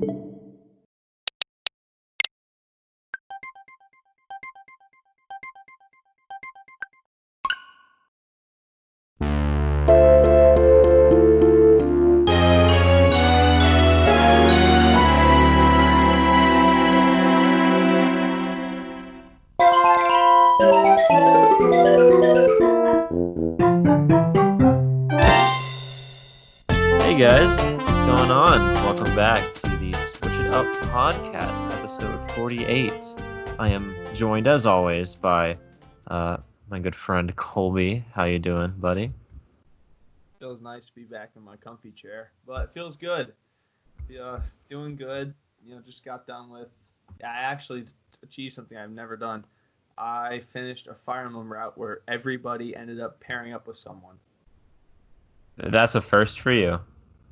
Hey joined as always by uh, my good friend Colby. How you doing, buddy? Feels nice to be back in my comfy chair, but it feels good. Yeah, doing good. You know, just got done with. I actually achieved something I've never done. I finished a Fire Emblem route where everybody ended up pairing up with someone. That's a first for you.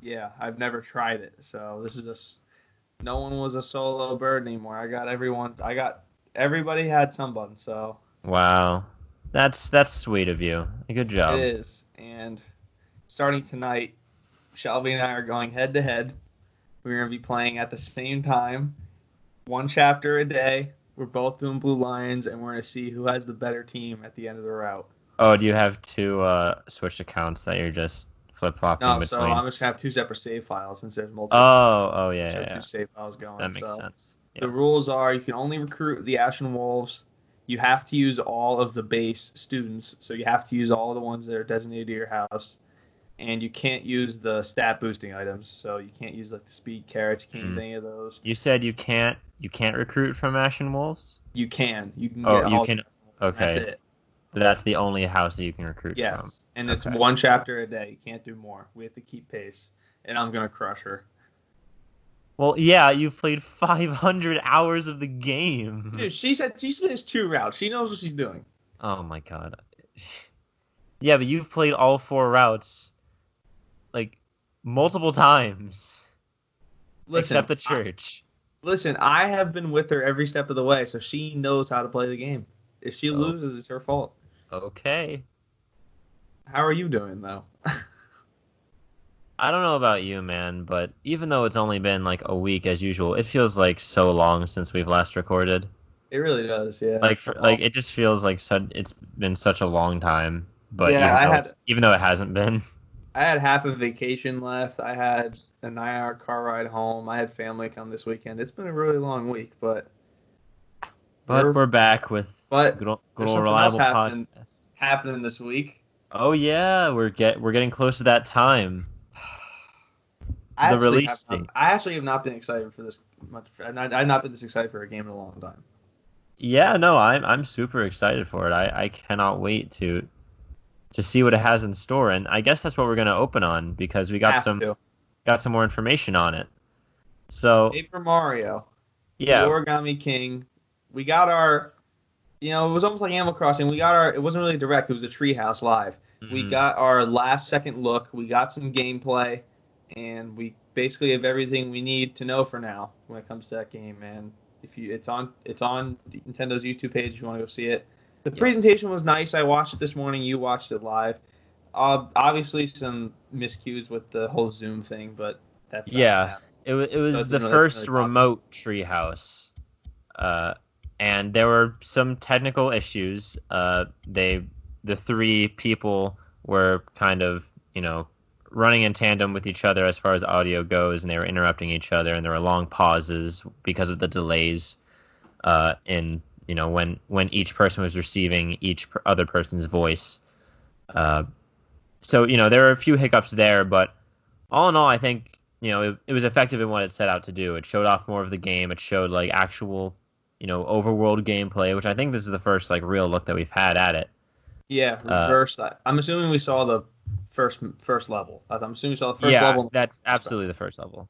Yeah, I've never tried it, so this is a. No one was a solo bird anymore. I got everyone. I got everybody had someone, so Wow, that's that's sweet of you. Good job. it is. And starting tonight, Shelby and I are going head to head. We're gonna be playing at the same time, one chapter a day. We're both doing Blue Lions, and we're gonna see who has the better team at the end of the route. Oh, do you have two uh, Switch accounts that you're just flip flopping No, between? so I'm just gonna have two separate save files instead of multiple. oh, oh yeah, so yeah, two save files going. that makes so sense. The rules are you can only recruit the Ashen Wolves. You have to use all of the base students, so you have to use all the ones that are designated to your house. And you can't use the stat boosting items, so you can't use like the speed carrots. You can't use Mm. any of those. You said you can't you can't recruit from Ashen Wolves. You can. You can. Oh, get you all- can- Okay, That's it. that's the only house that you can recruit from. Yes, and it's Okay. one chapter a day. You can't do more. We have to keep pace, and I'm gonna crush her. Well, yeah, you've played 500 hours of the game. Dude, she said she's finished two routes. She knows what she's doing. Oh my god. Yeah, but you've played all four routes like multiple times. Listen, except the I- church. listen, I have been with her every step of the way, so she knows how to play the game. If she Oh. loses, it's her fault. Okay. How are you doing though? I don't know about you, man, but even though it's only been like a week as usual, it feels like so long since we've last recorded. it really does, yeah. Like for, like it just feels like such, it's been such a long time. But Yeah, even, I though had- even though it hasn't been. I had half a vacation left. I had a nine-hour car ride home. I had family come this weekend. It's been a really long week, but But We're- we're back with but good old, good there's old reliable happening. podcast. happening this week. Oh yeah, we're get we're getting close to that time. I The release have not- date. I actually have not been excited for this much. I've not, I've not been this excited for a game in a long time. Yeah, no, I'm I'm super excited for it. I, I cannot wait to to see what it has in store, and I guess that's what we're gonna open on because we got Have some to. got some more information on it. So Paper Mario, yeah, Origami King. We got our, you know, it was almost like Animal Crossing. We got our. It wasn't really direct. It was a Treehouse Live. We mhm. got our last second look. We got some gameplay, and we basically have everything we need to know for now when it comes to that game. And if you, it's on, it's on Nintendo's YouTube page. If you want to go see it. The Yes. presentation was nice. I watched it this morning. You watched it live. Uh, obviously some miscues with the whole Zoom thing, but that's Yeah. it, it was it's the first remote treehouse, uh, and there were some technical issues. Uh, they the three people were kind of you know running in tandem with each other as far as audio goes, and they were interrupting each other, and there were long pauses because of the delays uh, in you know when when each person was receiving each other person's voice. Uh, so you know there were a few hiccups there, but all in all, I think you know it, it was effective in what it set out to do. It showed off more of the game. It showed like actual you know overworld gameplay, which I think this is the first like real look that we've had at it. Yeah, Uh, reverse that. I'm assuming we saw the first first level. I'm assuming we saw the first yeah, level. that's absolutely the first level.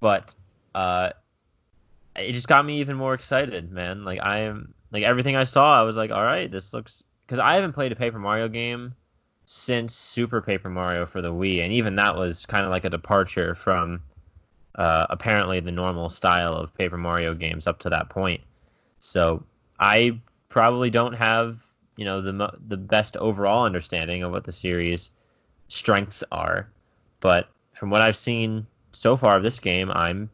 But uh, it just got me even more excited, man. Like I am like everything I saw, I was like, all right, this looks because I haven't played a Paper Mario game since Super Paper Mario for the Wii, and even that was kind of like a departure from uh, apparently the normal style of Paper Mario games up to that point. So I probably don't have you know the the best overall understanding of what the series strengths are, but from what I've seen so far of this game, I'm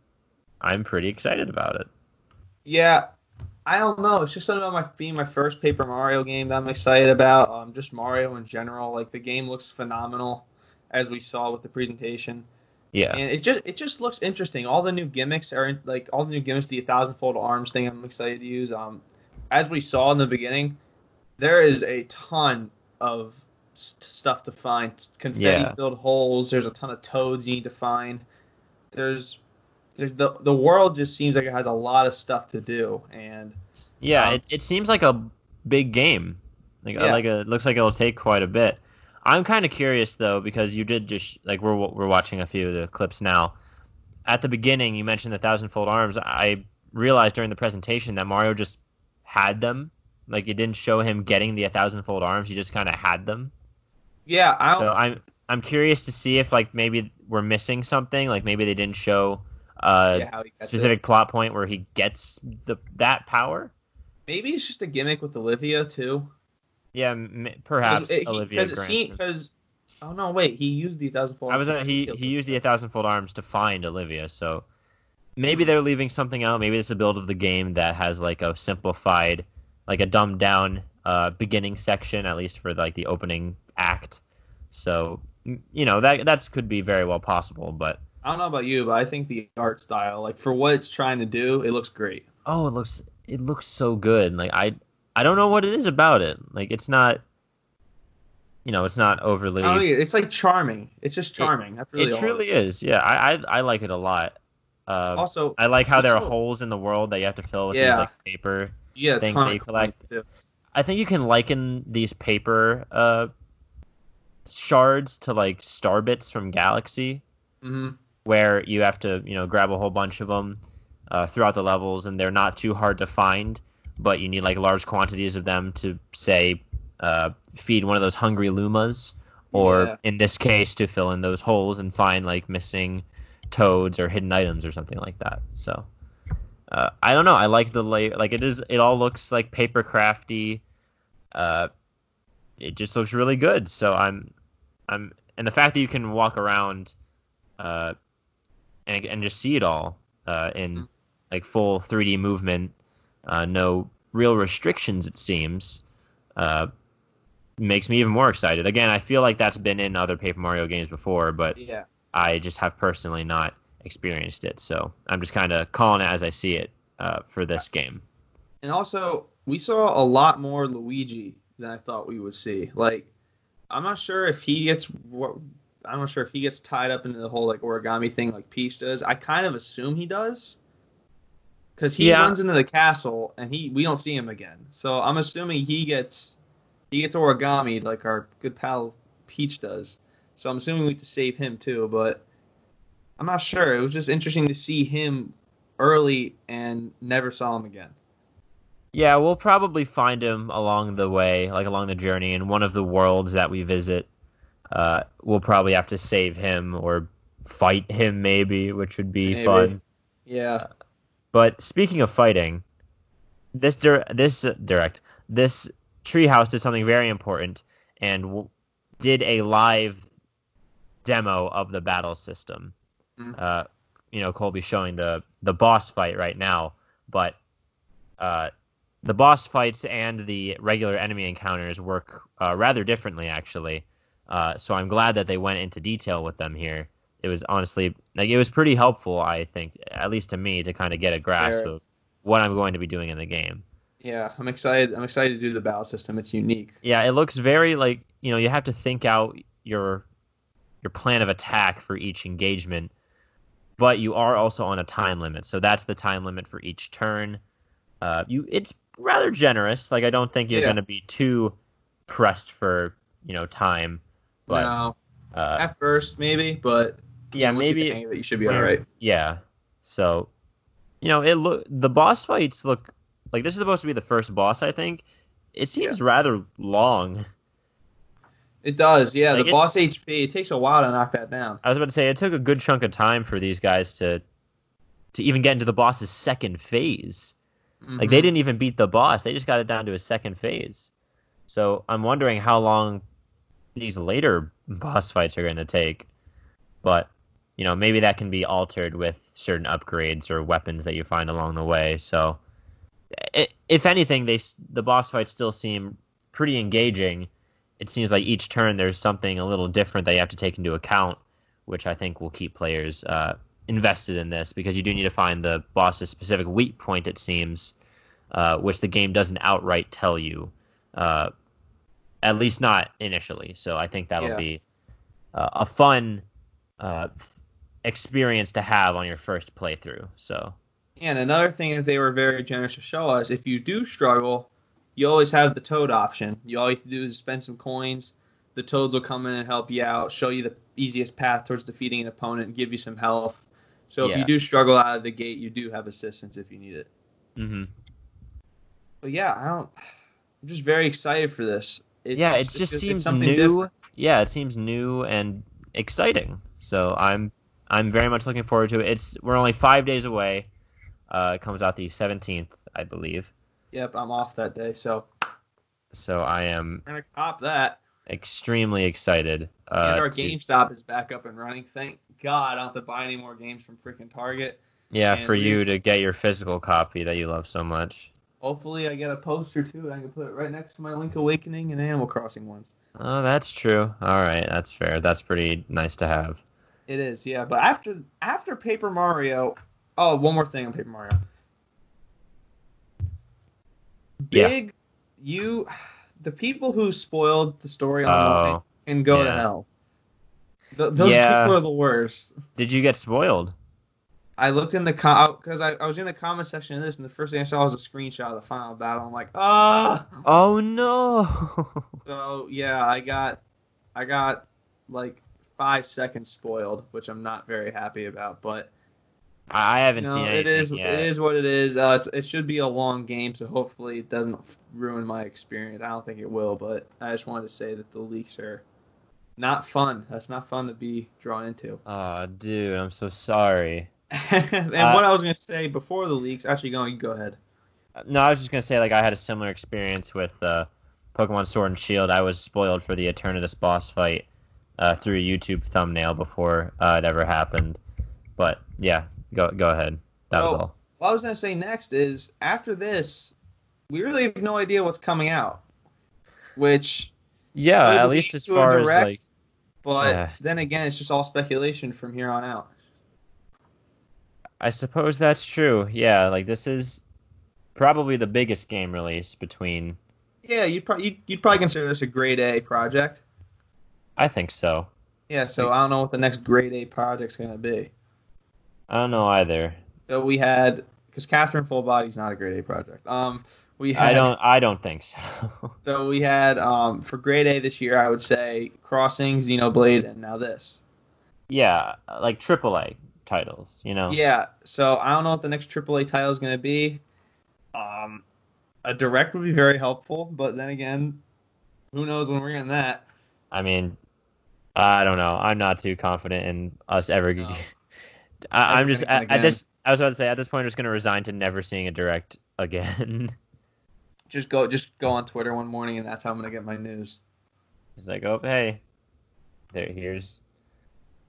I'm pretty excited about it. Yeah, I don't know. It's just something about my being my first Paper Mario game that I'm excited about. Um, just Mario in general. Like the game looks phenomenal, as we saw with the presentation. Yeah. And it just it just looks interesting. All the new gimmicks are like all the new gimmicks. The thousand fold arms thing. I'm excited to use. Um, as we saw in the beginning, there is a ton of s- stuff to find. Confetti Yeah. filled holes. There's a ton of toads you need to find. There's there's the the world just seems like it has a lot of stuff to do and Yeah, Um, it, it seems like a big game. Like Yeah. like a, it looks like it'll take quite a bit. I'm kind of curious though because you did just like we're we're watching a few of the clips now. At the beginning, you mentioned the thousand-fold arms. I realized during the presentation that Mario just had them. Like it didn't show him getting the thousand-fold arms. He just kind of had them. yeah I don't So I'm I'm curious to see if like maybe we're missing something. Like maybe they didn't show a yeah, how he gets it. specific plot point where he gets the that power. Maybe it's just a gimmick with Olivia too. Yeah, m- perhaps Olivia because it seemed Grant. because oh no wait he used the thousand fold. I was uh, he he used the thousand fold arms to find Olivia, so maybe they're leaving something out. Maybe it's a build of the game that has like a simplified, like a dumbed down uh, beginning section, at least for like the opening act. So you know that that's could be very well possible, but I don't know about you, but I think the art style, like for what it's trying to do, it looks great. oh, it looks it looks so good. Like I I don't know what it is about it. Like it's not, you know, it's not overly. I don't know, it's like charming. It's just charming. That's really it truly is. Yeah, I, I I like it a lot. Uh, Also, I like how there are Also- holes in the world that you have to fill with Yeah. these like paper. Get things that you collect. I think you can liken these paper uh shards to like star bits from Galaxy, Mhm. where you have to you know grab a whole bunch of them uh, throughout the levels, and they're not too hard to find, but you need like large quantities of them to say uh, feed one of those hungry lumas, or Yeah. in this case to fill in those holes and find like missing toads or hidden items or something like that. So. Uh, I don't know. I like the layer. Like it is. It all looks like paper crafty. Uh, it just looks really good. So I'm, I'm, and the fact that you can walk around, uh, and and just see it all, uh, in like full 3D movement, uh, no real restrictions. It seems, uh, makes me even more excited. Again, I feel like that's been in other Paper Mario games before, but Yeah. I just have personally not experienced it. So I'm just kind of calling it as I see it uh, for this game. And also, we saw a lot more Luigi than I thought we would see. Like, I'm not sure if he gets what. I'm not sure if he gets tied up into the whole like origami thing like Peach does. I kind of assume he does, because he Yeah. runs into the castle and he we don't see him again. So I'm assuming he gets he gets origami like our good pal Peach does. So I'm assuming we have to save him too. But I'm not sure. It was just interesting to see him early and never saw him again. Yeah, we'll probably find him along the way, like along the journey, in one of the worlds that we visit. Uh, we'll probably have to save him or fight him, maybe, which would be Maybe. fun. Yeah. But speaking of fighting, this dir- this uh, direct this treehouse did something very important and w- did a live demo of the battle system. Mhm. Uh, you know, Colby showing the the boss fight right now, but uh, the boss fights and the regular enemy encounters work uh, rather differently, actually. Uh, so I'm glad that they went into detail with them here. It was honestly like it was pretty helpful, I think, at least to me, to kind of get a grasp Very. of what I'm going to be doing in the game. Yeah, I'm excited. I'm excited to do the battle system. It's unique. Yeah, it looks very like you know you have to think out your your plan of attack for each engagement, but you are also on a time limit. So that's the time limit for each turn. Uh, you it's rather generous. Like I don't think you're Yeah. going to be too pressed for you know time, but no, uh, at first maybe, but yeah, you maybe it, you should be when right. Yeah. So, you know, it look the boss fights look like this is supposed to be the first boss. I think it seems rather long. It does. Yeah, Like the it- boss HP. It takes a while to knock that down. I was about to say it took a good chunk of time for these guys to to even get into the boss's second phase. Like they Mhm. didn't even beat the boss; they just got it down to a second phase. So I'm wondering how long these later boss fights are going to take. But you know, maybe that can be altered with certain upgrades or weapons that you find along the way. So, if anything, they the boss fights still seem pretty engaging. It seems like each turn there's something a little different that you have to take into account, which I think will keep players uh, invested in this because you do need to find the boss's specific weak point. It seems, uh, which the game doesn't outright tell you, uh, at least not initially. So I think that'll Yeah. be uh, a fun uh, experience to have on your first playthrough. So And another thing that they were very generous to show us, if you do struggle, you always have the toad option. You all you have to do is spend some coins. The toads will come in and help you out, show you the easiest path towards defeating an opponent, and give you some health. So if you do struggle out of the gate, you do have assistance if you need it. hmm But yeah, I don't. I'm just very excited for this. It yeah, it just it's seems new. different. Yeah, it seems new and exciting. So I'm I'm very much looking forward to it. It's we're only five days away. Uh, it comes out the 17th, I believe. Yep, I'm off that day, so So I am gonna cop that. extremely excited. Uh, and our to- GameStop is back up and running. Thank God I don't have to buy any more games from freaking Target. yeah, and for you to get your physical copy that you love so much. Hopefully, I get a poster too. I can put it right next to my Link Awakening and Animal Crossing ones. Oh, that's true. All right, that's fair. That's pretty nice to have. It is, yeah. But after after Paper Mario, oh, one more thing on Paper Mario. Yeah. Big, you, the people who spoiled the story online Oh, can go to hell. Th- those Yeah. people are the worst. did you get spoiled? I looked in the com because I, I was in the comment section of this, and the first thing I saw was a screenshot of the final battle. I'm like, ah. Oh no. So yeah, I got, I got like five seconds spoiled, which I'm not very happy about. But I haven't no, seen it anything is yet. it is what it is. Uh, it's, it should be a long game, so hopefully it doesn't ruin my experience. I don't think it will, but I just wanted to say that the leaks are not fun. That's not fun to be drawn into. Oh, dude, I'm so sorry. and Uh, what I was gonna say before the leaks, actually, go you go ahead. No, I was just gonna say like I had a similar experience with uh, Pokemon Sword and Shield. I was spoiled for the Eternatus boss fight uh, through a YouTube thumbnail before uh, it ever happened. But yeah, go go ahead. That was Oh. all. What I was gonna say next is after this, we really have no idea what's coming out. Which, Yeah, at least as far as like but Yeah. then again, it's just all speculation from here on out. I suppose that's true. Yeah, like this is probably the biggest game release between. Yeah, you'd probably you'd, you'd probably consider this a grade A project. I think so. Yeah, so I don't know what the next grade A project's gonna be. I don't know either. So we had because Catherine Full Body's not a grade A project. Um, we had I don't. I don't think so. so we had um for grade A this year, I would say Crossing, Xenoblade, and now this. yeah, like AAA titles. You know. Yeah, so I don't know what the next AAA title is gonna be. Um, a direct would be very helpful, but then again, who knows when we're getting that? I mean, I don't know. I'm not too confident in us ever. No. I, I'm just at, at this. I was about to say at this point, I'm just gonna resign to never seeing a direct again. Just go, just go on Twitter one morning, and that's how I'm gonna get my news. it's like, oh hey, there here's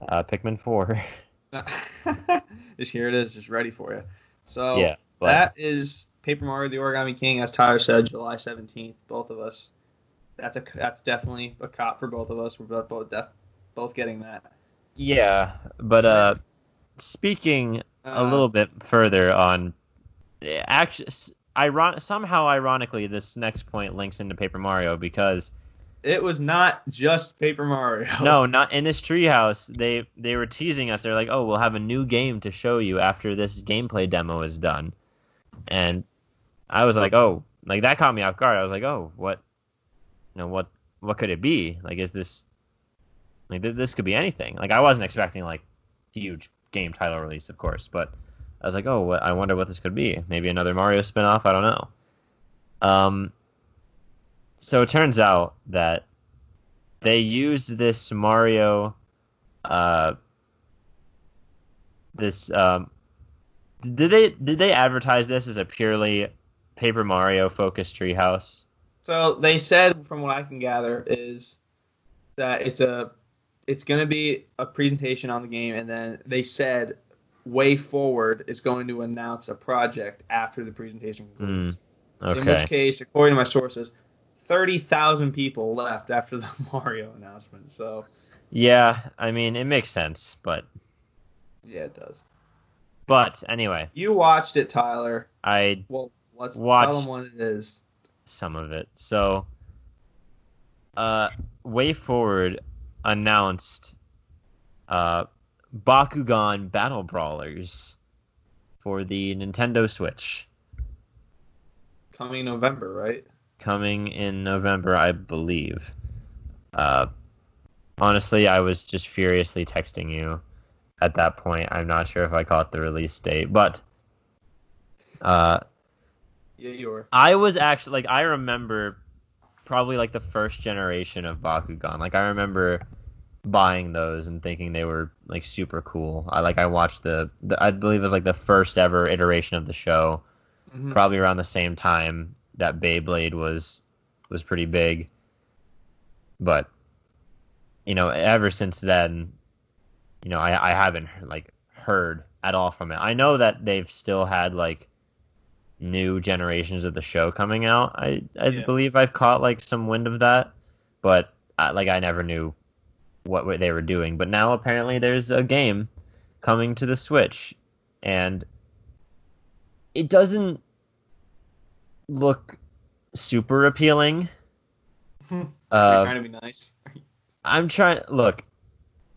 uh, Pikmin four. just here it is, just ready for you. So yeah, but that is Paper Mario: The Origami King, as Tyler said, July 17th. Both of us. That's a that's definitely a cop for both of us. We're both both, def, both getting that. yeah, but uh, speaking a Uh, little bit further on, actually, iron somehow ironically, this next point links into Paper Mario because It was not just Paper Mario. no, not in this treehouse. They they were teasing us. They're like, "Oh, we'll have a new game to show you after this gameplay demo is done." And I was like, "Oh, like that caught me off guard." I was like, "Oh, what? You know what? What could it be? Like, is this like th- this could be anything?" Like, I wasn't expecting like huge game title release, of course, but I was like, "Oh, I wonder what this could be. Maybe another Mario spin-off. I don't know." Um. So it turns out that they used this Mario, uh, this um, did they did they advertise this as a purely Paper Mario focused treehouse? So they said, from what I can gather, is that it's a it's going to be a presentation on the game, and then they said Way Forward is going to announce a project after the presentation concludes. Mm, okay. In which case, according to my sources, thirty thousand people left after the Mario announcement. So yeah, I mean it makes sense, but yeah, it does. But anyway, you watched it, Tyler. I well, let's watched tell them what it is. Some of it. So, uh, Way Forward announced uh, Bakugan Battle Brawlers for the Nintendo Switch. Coming November, right? Coming in November, I believe. Uh, honestly, I was just furiously texting you at that point. I'm not sure if I caught the release date, but uh, yeah, you were. I was actually like I remember probably like the first generation of Bakugan. Like I remember buying those and thinking they were like super cool. I like I watched the, the I believe it was like the first ever iteration of the show, mm-hmm. probably around the same time that Beyblade was was pretty big. But you know, ever since then, you know, I I haven't like heard at all from it. I know that they've still had like new generations of the show coming out. I I yeah. believe I've caught like some wind of that, but I, like I never knew what they were doing. But now apparently there's a game coming to the Switch, and it doesn't look super appealing. uh, trying to be nice. I'm trying. Look,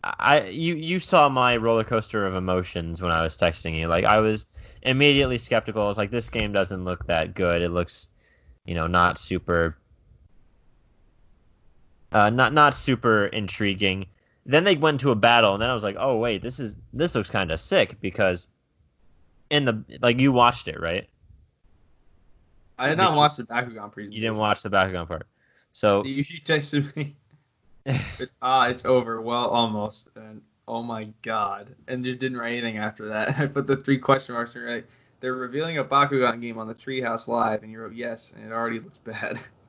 I you you saw my roller coaster of emotions when I was texting you. Like I was immediately skeptical. I was like, this game doesn't look that good. It looks, you know, not super uh, not not super intriguing. Then they went to a battle, and then I was like, oh wait, this is this looks kind of sick because in the like you watched it right? I did not did watch you, the Bakugan presentation. You didn't watch the Bakugan part, so you texted me. it's ah, it's over. Well, almost. And oh my god, and just didn't write anything after that. I put the three question marks and like, they're revealing a Bakugan game on the Treehouse Live, and you wrote yes, and it already looks bad.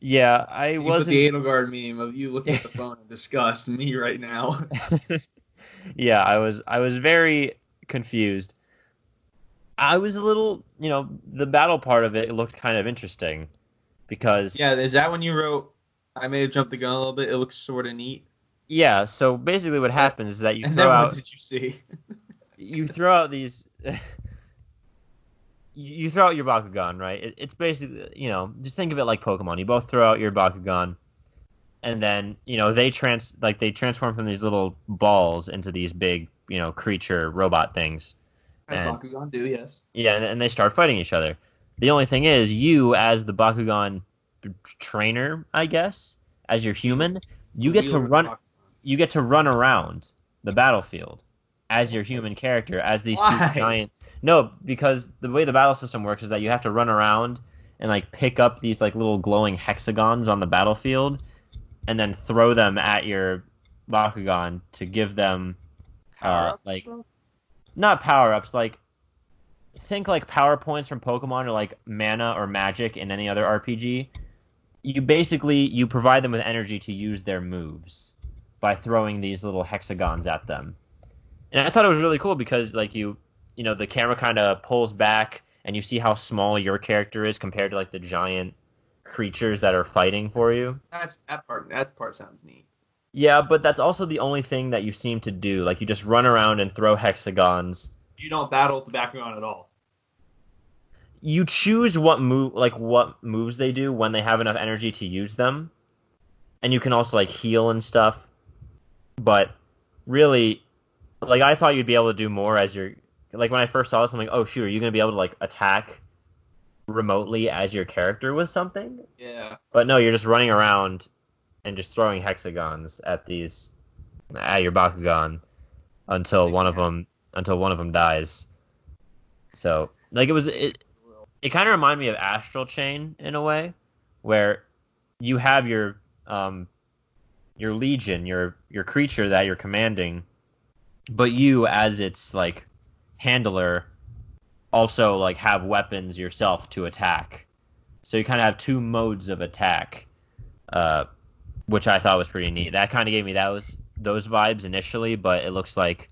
Yeah, I wasn't. the Edelgard meme of you looking at the phone in disgust, me right now. yeah, I was. I was very confused. I was a little, you know, the battle part of it looked kind of interesting because. Yeah, is that when you wrote? I may have jumped the gun a little bit. It looks sort of neat. Yeah. So basically, what oh, happens is that you and throw out. What did you see? you throw out these you throw out your Bakugan, right? It, it's basically, you know, just think of it like Pokemon. You both throw out your Bakugan, and then you know they trans like they transform from these little balls into these big, you know, creature robot things. As and, Bakugan do, yes. Yeah, and, and they start fighting each other. The only thing is, you as the Bakugan trainer, I guess, as your human, you get to run. You get to run around the battlefield as your human character, as these Why? two giant no, because the way the battle system works is that you have to run around and like pick up these like little glowing hexagons on the battlefield and then throw them at your Bakugan to give them uh, like not power ups like think like power points from Pokemon or like mana or magic in any other RPG. You basically you provide them with energy to use their moves by throwing these little hexagons at them. And I thought it was really cool because like you you know the camera kind of pulls back and you see how small your character is compared to like the giant creatures that are fighting for you. That's that part. That part sounds neat. Yeah, but that's also the only thing that you seem to do. Like you just run around and throw hexagons. You don't battle with the background at all. You choose what move, like what moves they do when they have enough energy to use them, and you can also like heal and stuff. But really, like I thought you'd be able to do more as you're like when I first saw this, I'm like, oh shoot, are you gonna be able to like attack remotely as your character with something? Yeah. But no, you're just running around and just throwing hexagons at these at your Bakugan until one of them until one of them dies. So like it was it it kind of reminded me of Astral Chain in a way, where you have your um your legion, your your creature that you're commanding, but you as its like handler also like have weapons yourself to attack. So you kind of have two modes of attack, uh, which I thought was pretty neat. That kind of gave me that was those vibes initially, but it looks like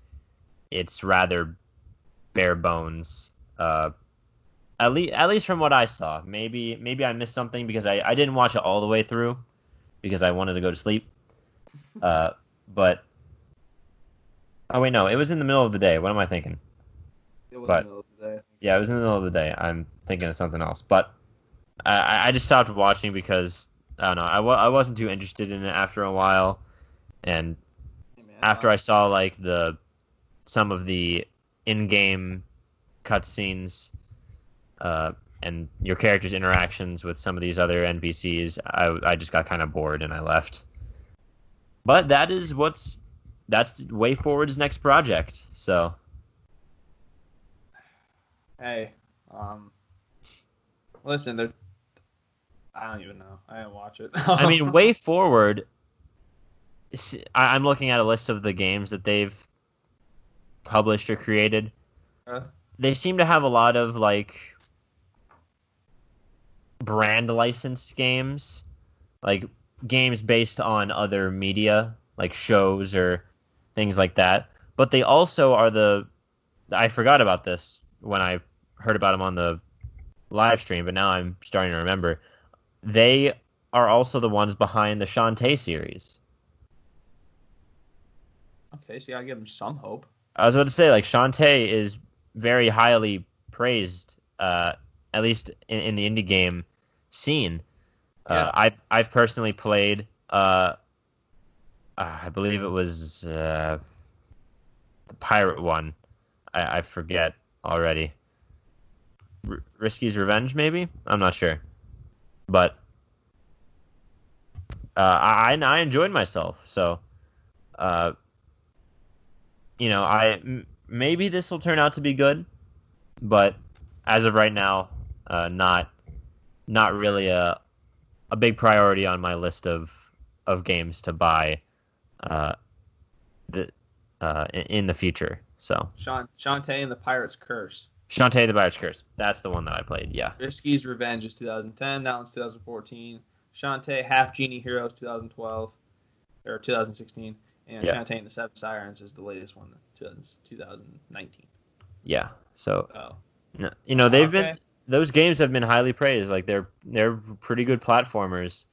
it's rather bare bones. Uh, at least at least from what I saw. Maybe maybe I missed something because I, I didn't watch it all the way through because I wanted to go to sleep. Uh, but oh wait, no, it was in the middle of the day. What am I thinking? It was But- the middle of the day. Yeah, it was in the middle of the day. I'm thinking of something else. But I, I just stopped watching because I don't know. I, I wasn't too interested in it after a while, and Hey, man, after I saw like the some of the in-game cutscenes uh, and your character's interactions with some of these other NPCs, I, I just got kind of bored and I left. But that is what's that's Way Forward's next project. So Hey, um, listen, they're. I don't even know. I didn't watch it. I mean, Way Forward. I'm looking at a list of the games that they've published or created. They seem to have a lot of like brand licensed games, like games based on other media, like shows or things like that. But they also are the I forgot about this when I heard about them on the live stream, but now I'm starting to remember. They are also the ones behind the Shantae series. okay, so you gotta give them some hope. I was about to say, like Shantae is very highly praised, uh, at least in, in the indie game scene. Yeah. Uh, I've I've personally played. Uh, uh, I believe it was uh, the pirate one. I, I forget already. R- Risky's Revenge, maybe. I'm not sure, but uh, I I enjoyed myself. So, uh, you know, I m- maybe this will turn out to be good, but as of right now, uh, not not really a a big priority on my list of of games to buy uh, the uh, in, in the future. So Shan- Shantae and the Pirate's Curse. Shantae the Pirate's Curse, that's the one that I played. Yeah, Risky's Revenge is 2010. That one's 2014. Shantae Half Genie Heroes 2012 or 2016, and Yeah. Shantae and the Seven Sirens is the latest one, 2019. yeah. So Oh, n- you know they've okay. been those games have been highly praised. Like they're they're pretty good platformers,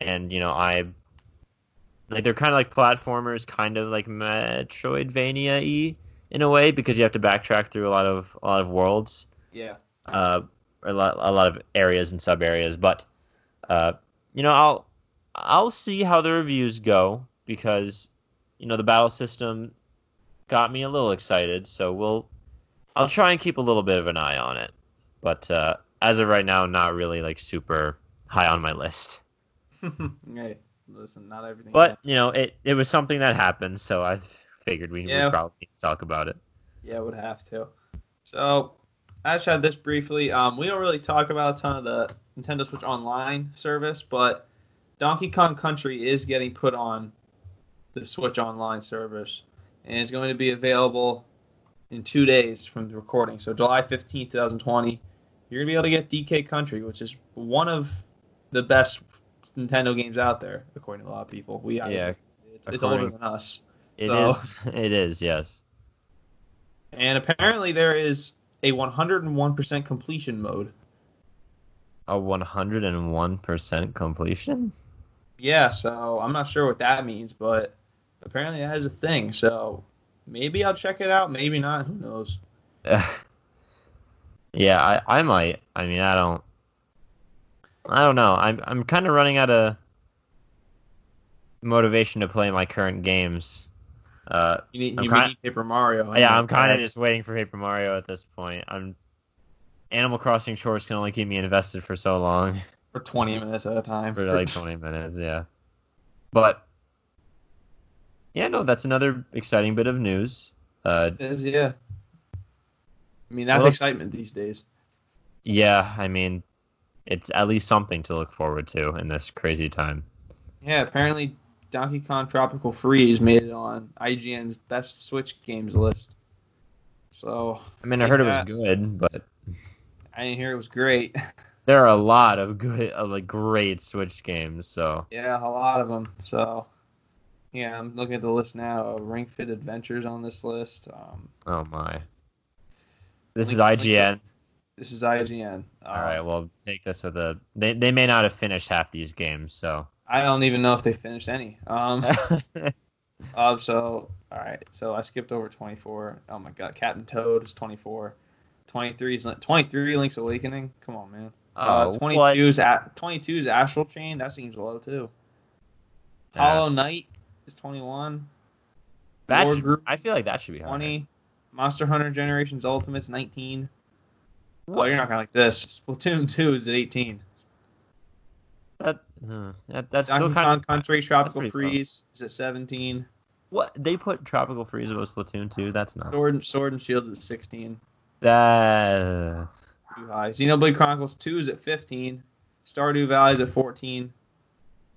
and you know I like they're kind of like platformers, kind of like Metroidvania y in a way because you have to backtrack through a lot of a lot of worlds, yeah. uh, a lot a lot of areas and sub areas. But uh, you know I'll I'll see how the reviews go because you know the battle system got me a little excited, so we'll I'll try and keep a little bit of an eye on it but uh, as of right now, not really like super high on my list. hey, listen, not everything. But you know, it it was something that happened, so I figured we Yeah. would probably need to talk about it. Yeah, would have to. So, I just had this briefly. Um, we don't really talk about a ton of the Nintendo Switch Online service, but Donkey Kong Country is getting put on the Switch Online service, and it's going to be available in two days from the recording. So, July 15th, 2020, you're going to be able to get DK Country, which is one of the best Nintendo games out there, according to a lot of people. We Yeah, it's, it's older than us. It is. So- It is. Yes. And apparently there is a 101% completion mode. A 101% completion. Yeah, so I'm not sure what that means, but apparently that is a thing. So maybe I'll check it out, maybe not. Who knows? yeah, I I might. I mean, I don't. I don't know. I'm I'm kind of running out of motivation to play my current games. Uh, You need, I'm you kinda- need Paper Mario. yeah, I'm kind of just waiting for Paper Mario at this point. I'm Animal Crossing Shores can only keep me invested for so long, for 20 minutes at a time. for like 20 minutes, yeah. But yeah, no, that's another exciting bit of news. Uh, It is, yeah. I mean, that's Well- excitement these days. yeah, I mean, it's at least something to look forward to in this crazy time. Yeah, apparently Donkey Kong Tropical Freeze made it on IGN's best Switch games list. So I mean, I heard it was good, but I didn't hear it was great. there are a lot of good, of like great Switch games. So yeah, a lot of them. So Yeah, I'm looking at the list now. Ring Fit Adventures on this list. Um, Oh my. This Link- is link IGN. this is IGN. All right, well, take this with a. They they may not have finished half these games, so. I don't even know if they finished any. Um, uh, so all right, so I skipped over 24. Oh my God, Captain Toad is 24. 23 is 23 Link's Awakening. Come on, man. Uh, oh, 22 at 22 is Astral Chain. That seems low too. Yeah. Hollow Knight is 21. That should- Group I feel like that should be higher. 20. Monster Hunter Generations Ultimate's 19. Oh, you're not gonna like this. Splatoon 2 is at 18. Uh, that that's still kind Kong of Country Tropical. Freeze is at 17. what they put Tropical Freeze above Splatoon 2. That's not Sword, Sword and Shield is at 16. That Too high. Xenoblade Chronicles 2 is at 15. Stardew Valley is at 14.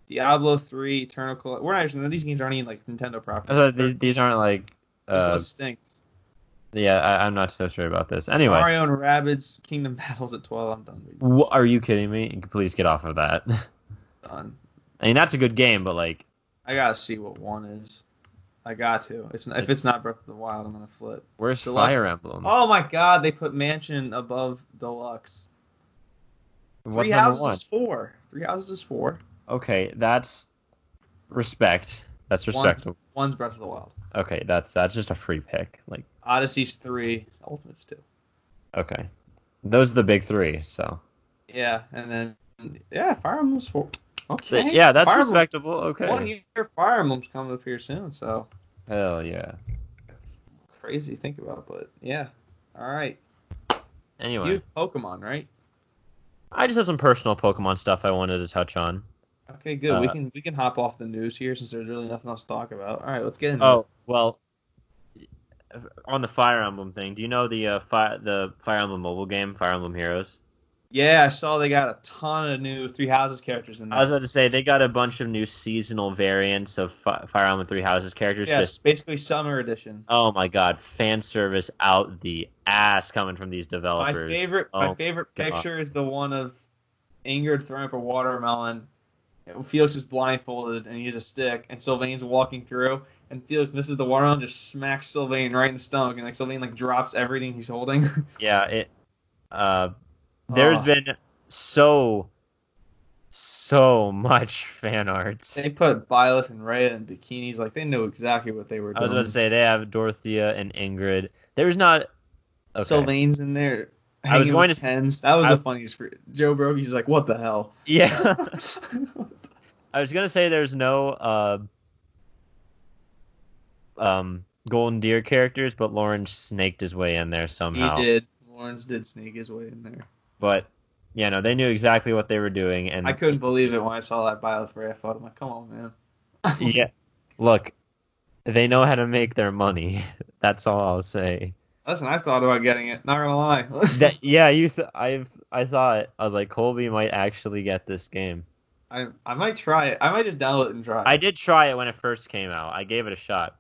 Diablo 3, Eternal Collect. We're not actually, these games aren't even like Nintendo properties. thought these these aren't like. This Uh, list stinks. yeah, I, I'm not so sure about this. Anyway, Mario and Rabbids Kingdom Battles at 12. I'm done. with wh- are you kidding me? Please get off of that. Done. I mean, that's a good game, but like, I gotta see what one is. I got to. It's if it's not Breath of the Wild, I'm gonna flip. where's Deluxe. Fire Emblem? Oh my God! They put Mansion above Deluxe. What's Three houses one? is four. Three houses is four. Okay, that's respect. That's One. respectable. One's Breath of the Wild. Okay, that's that's just a free pick. Like, Odyssey's three. Ultimate's two. okay, those are the big three. So, Yeah, and then yeah, Fire Emblem's four. Okay. yeah, that's Fire respectable. Okay. One year Fire Emblem's coming up here soon, so Hell yeah. crazy to think about, but yeah. All right. Anyway, You have Pokemon, right? I just have some personal Pokemon stuff I wanted to touch on. Okay, good. we Uh, can we can hop off the news here since there's really nothing else to talk about. All right, let's get into Oh it. well, on the Fire Emblem thing, do you know the uh, fi- the Fire Emblem mobile game, Fire Emblem Heroes? Yeah, I saw they got a ton of new Three Houses characters in there. I was about to say they got a bunch of new seasonal variants of Fi- Fire Emblem Three Houses characters. yes, Just basically summer edition. oh my god, fan service out the ass coming from these developers. My favorite, Oh, my favorite God. picture is the one of Ingrid throwing up a watermelon. Felix is blindfolded and he has a stick, and Sylvain's walking through, and Felix misses the watermelon, just smacks Sylvain right in the stomach, and like Sylvain like drops everything he's holding. Yeah, it. Uh, there's Oh. been so so much fan art. they put Byleth and Rhea in bikinis, like they knew exactly what they were doing. I was about to say they have Dorothea and Ingrid. There's not. Okay. Sylvain's in there. I was going to- tens. That was I- the funniest. For, Joe Brogy's like, what the hell? Yeah. I was gonna say there's no uh, um, Golden Deer characters, but Lorenz snaked his way in there somehow. he did. Lorenz did sneak his way in there. But yeah, no, they knew exactly what they were doing, and I couldn't believe just- it when I saw that Byleth Rhea photo. I'm like, come on, man. yeah, look, they know how to make their money. That's all I'll say. Listen, I thought about getting it. Not gonna lie. That yeah, you. Th- I've I thought I was like Colby might actually get this game. I I might try it. I might just download it and try. it. I did try it when it first came out. I gave it a shot.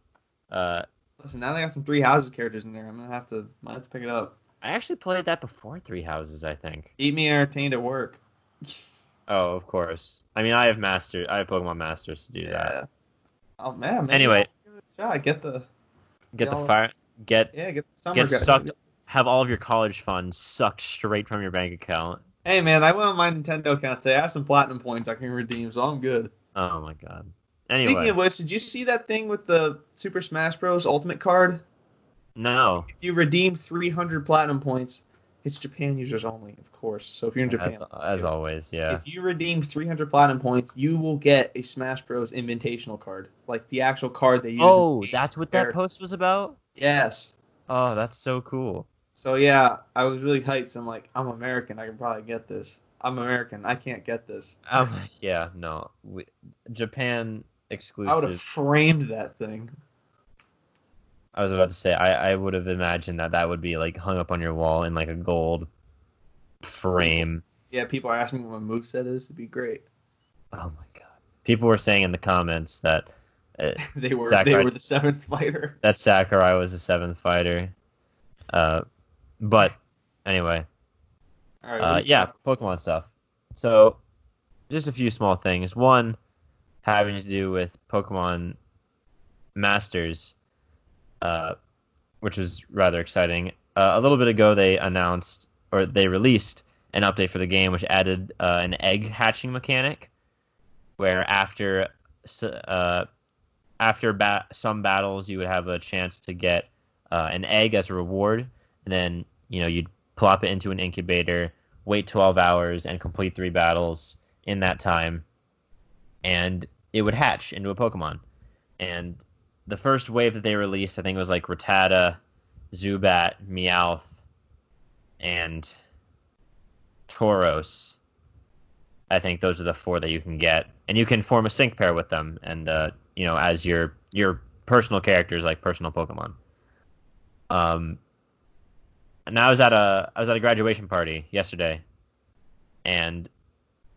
Uh, Listen, now they got some Three Houses characters in there. I'm gonna have to might have to pick it up. I actually played that before Three Houses. I think. Eat me entertained at work. Oh, of course. I mean, I have master. I have Pokemon Masters to do that. Oh man. Anyway. I'll give it a shot. Get the Get the Y'all- fire. Get yeah. Get the summer. get sucked. Have all of your college funds sucked straight from your bank account. Hey man, I went on my Nintendo account today. I have some platinum points I can redeem, so I'm good. Oh my god. Anyway. Speaking of which, did you see that thing with the Super Smash Bros. Ultimate card? No. If you redeem 300 platinum points, it's Japan users only, of course. So if you're in Japan, As, as always, yeah. if you redeem 300 platinum points, you will get a Smash Bros. Invitational card, like the actual card they use. Oh, the that's what that post was about. Yes. Oh, that's so cool. So yeah, I was really hyped. I'm like, I'm American. I can probably get this. I'm American. I can't get this. Um, yeah, no, we, Japan exclusive. I would have framed that thing. I was about to say, I, I would have imagined that that would be like hung up on your wall in like a gold frame. Yeah, people are asking me what my moveset is. It'd be great. Oh my god! People were saying in the comments that uh, they were Zack they were the seventh fighter. that Sakurai was the seventh fighter. Uh, but anyway, right. uh, what do you yeah? Pokemon stuff. So, just a few small things. One having to do with Pokemon Masters, uh, which is rather exciting. Uh, a little bit ago, they announced or they released an update for the game, which added uh, an egg hatching mechanic, where after uh, after ba- some battles, you would have a chance to get uh, an egg as a reward, and then you know you'd plop it into an incubator, wait 12 hours, and complete three battles in that time, and it would hatch into a Pokemon. And the first wave that they released, I think it was like Rattata, Zubat, Meowth, and Tauros. I think those are the four that you can get, and you can form a sync pair with them, and uh, you know, as your your personal characters, like personal Pokemon. Um, and I was at a I was at a graduation party yesterday, and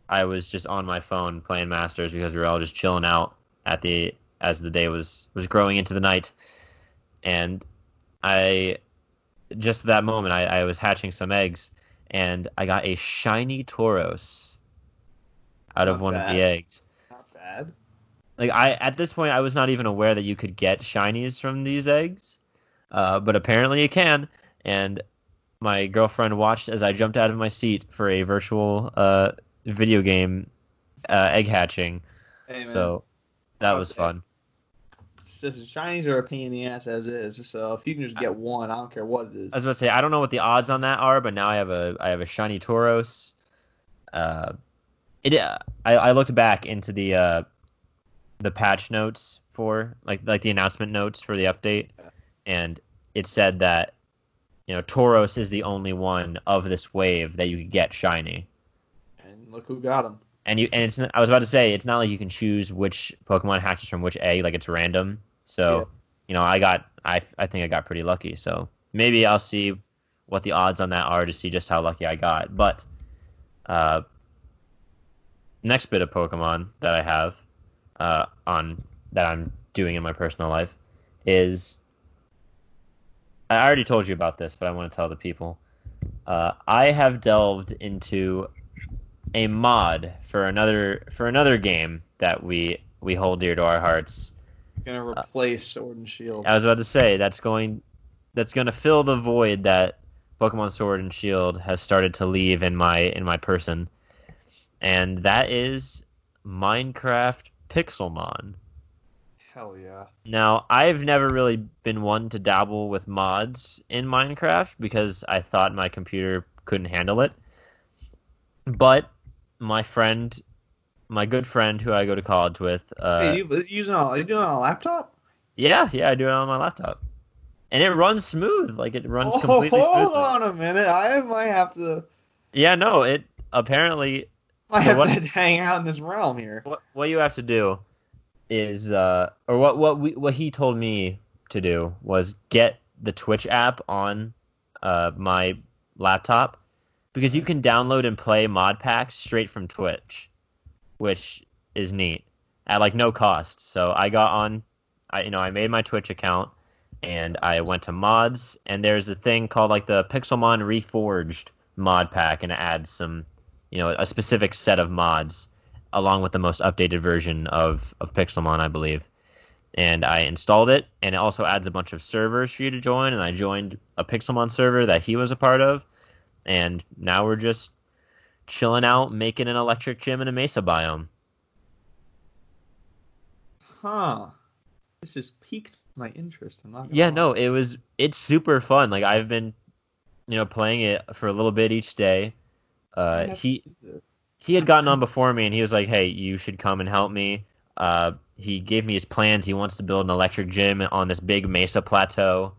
I was just on my phone playing Masters because we were all just chilling out at the as the day was was growing into the night, and I just that moment I, I was hatching some eggs and I got a shiny Tauros out Not of one bad. of the eggs. Not bad. Like I at this point I was not even aware that you could get shinies from these eggs, uh, but apparently you can. And my girlfriend watched as I jumped out of my seat for a virtual uh, video game uh, egg hatching. Hey. So that was fun. Just shinies are a pain in the ass as is. So if you can just get one, I don't care what it is. I was about to say I don't know what the odds on that are, but now I have a I have a shiny Tauros. Uh, it uh, I, I looked back into the uh, the patch notes for like like the announcement notes for the update, and it said that you know Tauros is the only one of this wave that you could get shiny. And look who got him. And you and it's I was about to say it's not like you can choose which Pokemon hatches from which egg, like it's random. So Yeah. you know I got I I think I got pretty lucky. So maybe I'll see what the odds on that are to see just how lucky I got. But uh, next bit of Pokemon that I have uh, on that I'm doing in my personal life is I already told you about this, but I want to tell the people. Uh, I have delved into a mod for another for another game that we we hold dear to our hearts. Gonna uh, replace Sword and Shield. I was about to say that's going that's going to fill the void that Pokemon Sword and Shield has started to leave in my in my person, and that is Minecraft Pixelmon. Hell yeah. Now, I've never really been one to dabble with mods in Minecraft because I thought my computer couldn't handle it. But my friend, my good friend who I go to college with, uh, hey, you using a, are you doing it on a laptop? yeah, yeah, I do it on my laptop, and it runs smooth. Like it runs oh, completely hold smoothly. on a minute. I might have to. Yeah, no, it apparently I have what- to hang out in this realm here. what what you have to do is uh or what what we what he told me to do was get the Twitch app on uh my laptop because you can download and play mod packs straight from Twitch, which is neat at like no cost. So I got on I you know, I made my Twitch account and I went to mods and there's a thing called like the Pixelmon Reforged mod pack and it adds some you know, a specific set of mods along with the most updated version of, of Pixelmon, I believe. And I installed it, and it also adds a bunch of servers for you to join. And I joined a Pixelmon server that he was a part of, and now we're just chilling out, making an electric gym in a mesa biome. Huh. This has piqued my interest. I'm not. Yeah, lie. no, it was it's super fun. Like I've been, you know, playing it for a little bit each day. Uh, he to do this. he had gotten on before me and he was like, "Hey, you should come and help me." Uh, he gave me his plans. He wants to build an electric gym on this big mesa plateau,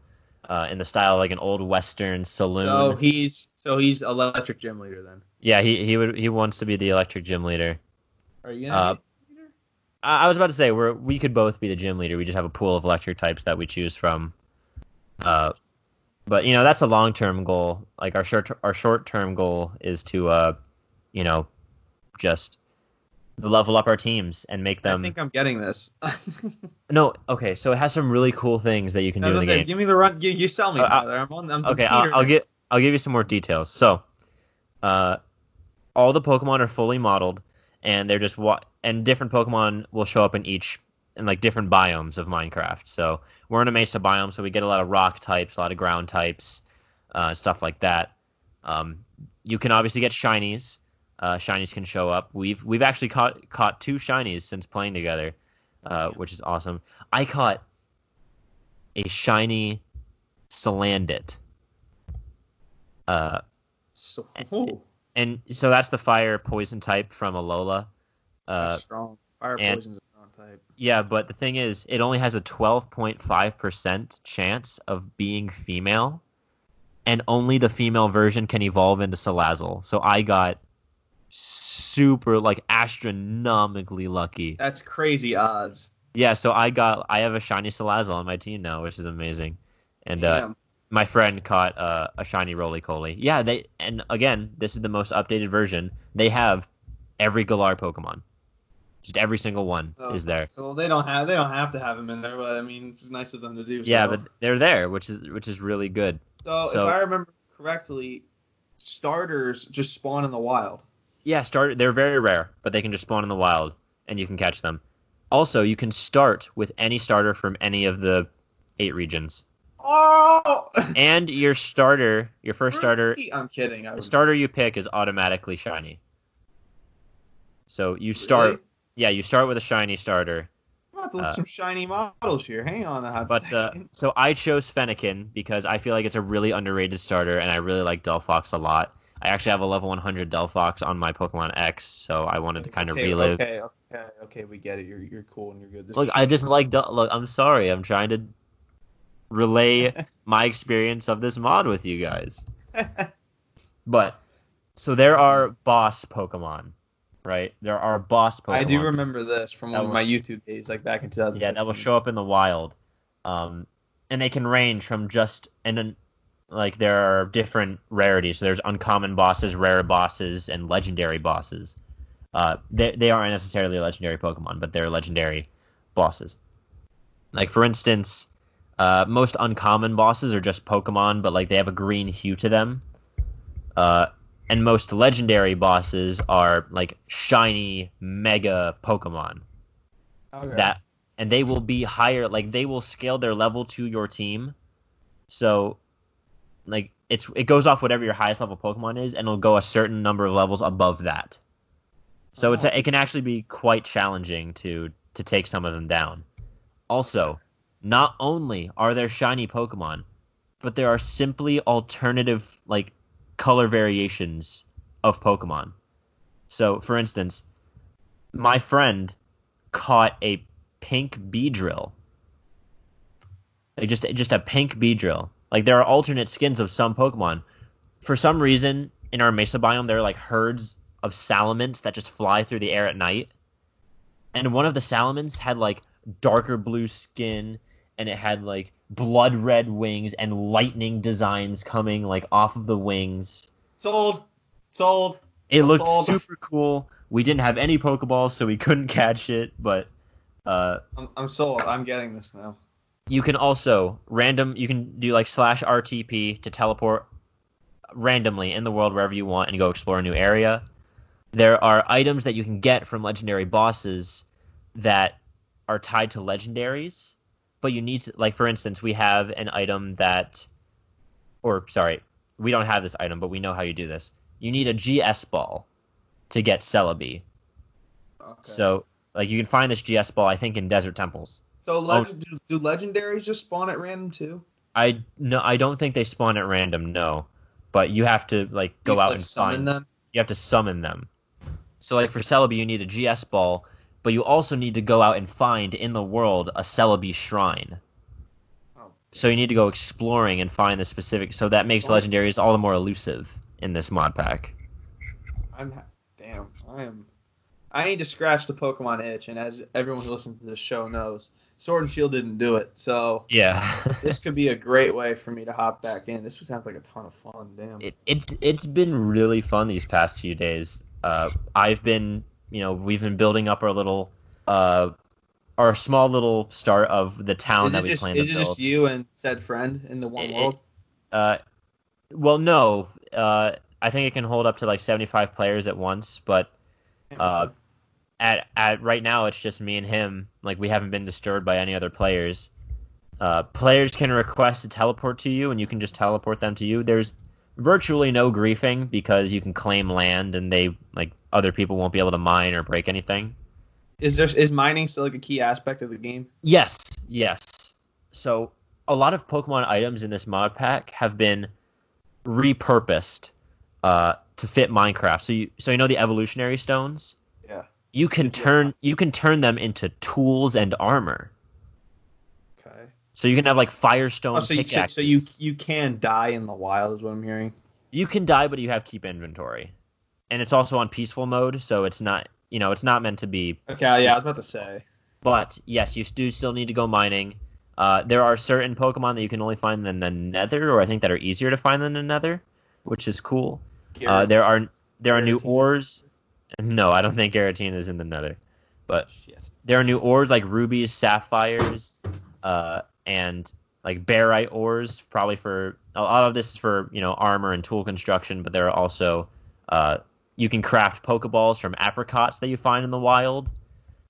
uh, in the style of like an old western saloon. So he's so he's electric gym leader then. yeah, he he would he wants to be the electric gym leader. Are you Uh, gonna be leader? I, was about to say we're we could both be the gym leader. We just have a pool of electric types that we choose from. Uh, but you know that's a long term goal. Like our short our short term goal is to uh, you know, just level up our teams and make them. I think I'm getting this. No, okay, so it has some really cool things that you can I do in the game. give me the run. You, you sell me, Uh, uh, I'm on. I'm Okay, I'll, I'll get I'll give you some more details. So, uh, all the Pokemon are fully modeled, and they're just wa- and different Pokemon will show up in each in like different biomes of Minecraft. So we're in a mesa biome, so we get a lot of rock types, a lot of ground types, uh, stuff like that. Um, you can obviously get shinies. Uh, shinies can show up. We've we've actually caught caught two shinies since playing together, uh, which is awesome. I caught a shiny Salandit. Uh, So, ooh, and so that's the fire poison type from Alola. Uh, strong. Fire and- poison's a strong type. yeah, but the thing is, it only has a 12.5% chance of being female, and only the female version can evolve into Salazzle. So I got super, like, astronomically lucky. That's crazy odds. Yeah, so I got, I have a shiny Salazzle on my team now, which is amazing. And uh, my friend caught uh, a shiny Rolycoly. Yeah, they, and again, this is the most updated version. They have every Galar Pokemon. Just every single one Oh, is there. So they don't have they don't have to have them in there, but I mean it's nice of them to do. Yeah, but they're there, which is which is really good. so, so- if I remember correctly, starters just spawn in the wild. Yeah, start. They're very rare, but they can just spawn in the wild, and you can catch them. Also, you can start with any starter from any of the eight regions, Oh, and your starter, your first starter, I'm kidding. I the starter you pick is automatically shiny. So you start, Really? yeah, you start with a shiny starter. I'm about to look uh, some shiny models here. Hang on a hot But uh, so I chose Fennekin because I feel like it's a really underrated starter, and I really like Delphox a lot. I actually have a level 100 Delphox on my Pokemon X, so I wanted to kind of okay, relive. Okay, okay, okay, we get it. You're you're cool and you're good. This Look, is- I just like Del- look. I'm sorry. I'm trying to relay my experience of this mod with you guys. But so there are boss Pokemon, right? There are boss Pokemon. I do remember this from one of my YouTube days, like back in 2000. Yeah, that will show up in the wild, um, and they can range from just and then like there are different rarities. So there's uncommon bosses, rare bosses, and legendary bosses. Uh, they they aren't necessarily legendary Pokemon, but they're legendary bosses. Like for instance, uh, most uncommon bosses are just Pokemon, but like they have a green hue to them. Uh, and most legendary bosses are like shiny mega Pokemon Okay. that and they will be higher like they will scale their level to your team so like it's it goes off whatever your highest level pokemon is and it'll go a certain number of levels above that so it's Oh. it can actually be quite challenging to to take some of them down also not only are there shiny pokemon but there are simply alternative like color variations of pokemon so for instance my friend caught a pink Beedrill. Like just just a pink Beedrill. Like there are alternate skins of some Pokemon. For some reason, in our Mesa biome, there are like herds of salamence that just fly through the air at night. And one of the salamence had like darker blue skin and it had like blood red wings and lightning designs coming like off of the wings. sold, sold. It looked Sold. super cool. We didn't have any Pokeballs, so we couldn't catch it, but uh, I'm, I'm sold. I'm getting this now. You can also random you can do like slash RTP to teleport randomly in the world wherever you want and go explore a new area. There are items that you can get from legendary bosses that are tied to legendaries, but you need to like for instance, we have an item that or sorry, we don't have this item, but we know how you do this. You need a GS ball to get Celebi. Okay. So like you can find this GS ball I think in desert temples. So oh, legend, do, do legendaries just spawn at random too? I no, I don't think they spawn at random. No, but you have to like go You, out like, and summon find. them. You have to summon them. So like for Celebi, you need a GS ball, but you also need to go out and find in the world a Celebi shrine. Oh. So you need to go exploring and find the specific. So that makes legendaries all the more elusive in this mod pack. I'm damn. I am. I need to scratch the Pokemon itch, and as everyone who listens to this show knows, Sword and Shield didn't do it. So Yeah. this could be a great way for me to hop back in. This would sound like a ton of fun. Damn. it, it it's been really fun these past few days. Uh, I've been, you know, we've been building up our little, uh, our small little start of the town is that we just plan to is it just you and said friend in the one It- world? Uh, well, no, uh, I think it can hold up to like 75 players at once, but uh, at at right now it's just me and him. Like we haven't been disturbed by any other players. Uh, players can request to teleport to you, and you can just teleport them to you. There's virtually no griefing because you can claim land, and they like other people won't be able to mine or break anything. Is there is mining still like a key aspect of the game? Yes, yes. So a lot of Pokemon items in this mod pack have been repurposed uh, to fit Minecraft. So you so you know the evolutionary stones. Yeah. You can turn you can turn them into tools and armor. Okay. So you can have like firestone Oh, so you, so you you can die in the wild is what I'm hearing. you can die, but you have keep inventory, and it's also on peaceful mode, so it's not you know it's not meant to be. Okay, yeah, I was about to say. But yes, you do still need to go mining. Uh, there are certain Pokemon that you can only find in the Nether, or I think that are easier to find than the Nether, which is cool. Uh, there are there are new ores. No, I don't think Giratina is in the Nether, but Shit. there are new ores like rubies, sapphires, uh, and like barite ores. Probably for a lot of this is for you know armor and tool construction, but there are also uh, you can craft Pokeballs from apricots that you find in the wild.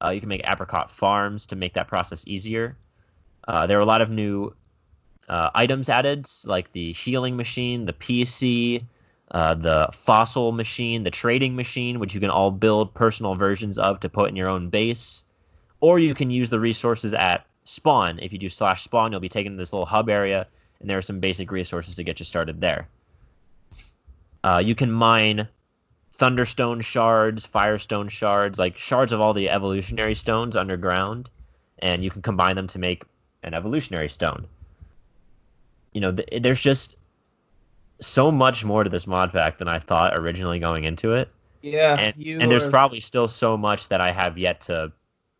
Uh, you can make apricot farms to make that process easier. Uh, there are a lot of new uh, items added, like the healing machine, the PC, uh, the fossil machine, the trading machine, which you can all build personal versions of to put in your own base. Or you can use the resources at spawn. If you do slash spawn, you'll be taken to this little hub area, and there are some basic resources to get you started there. Uh, you can mine thunderstone shards, firestone shards, like shards of all the evolutionary stones underground, and you can combine them to make an evolutionary stone. You know, th- there's just so much more to this mod pack than I thought originally going into it, Yeah, and, and there's probably still so much that I have yet to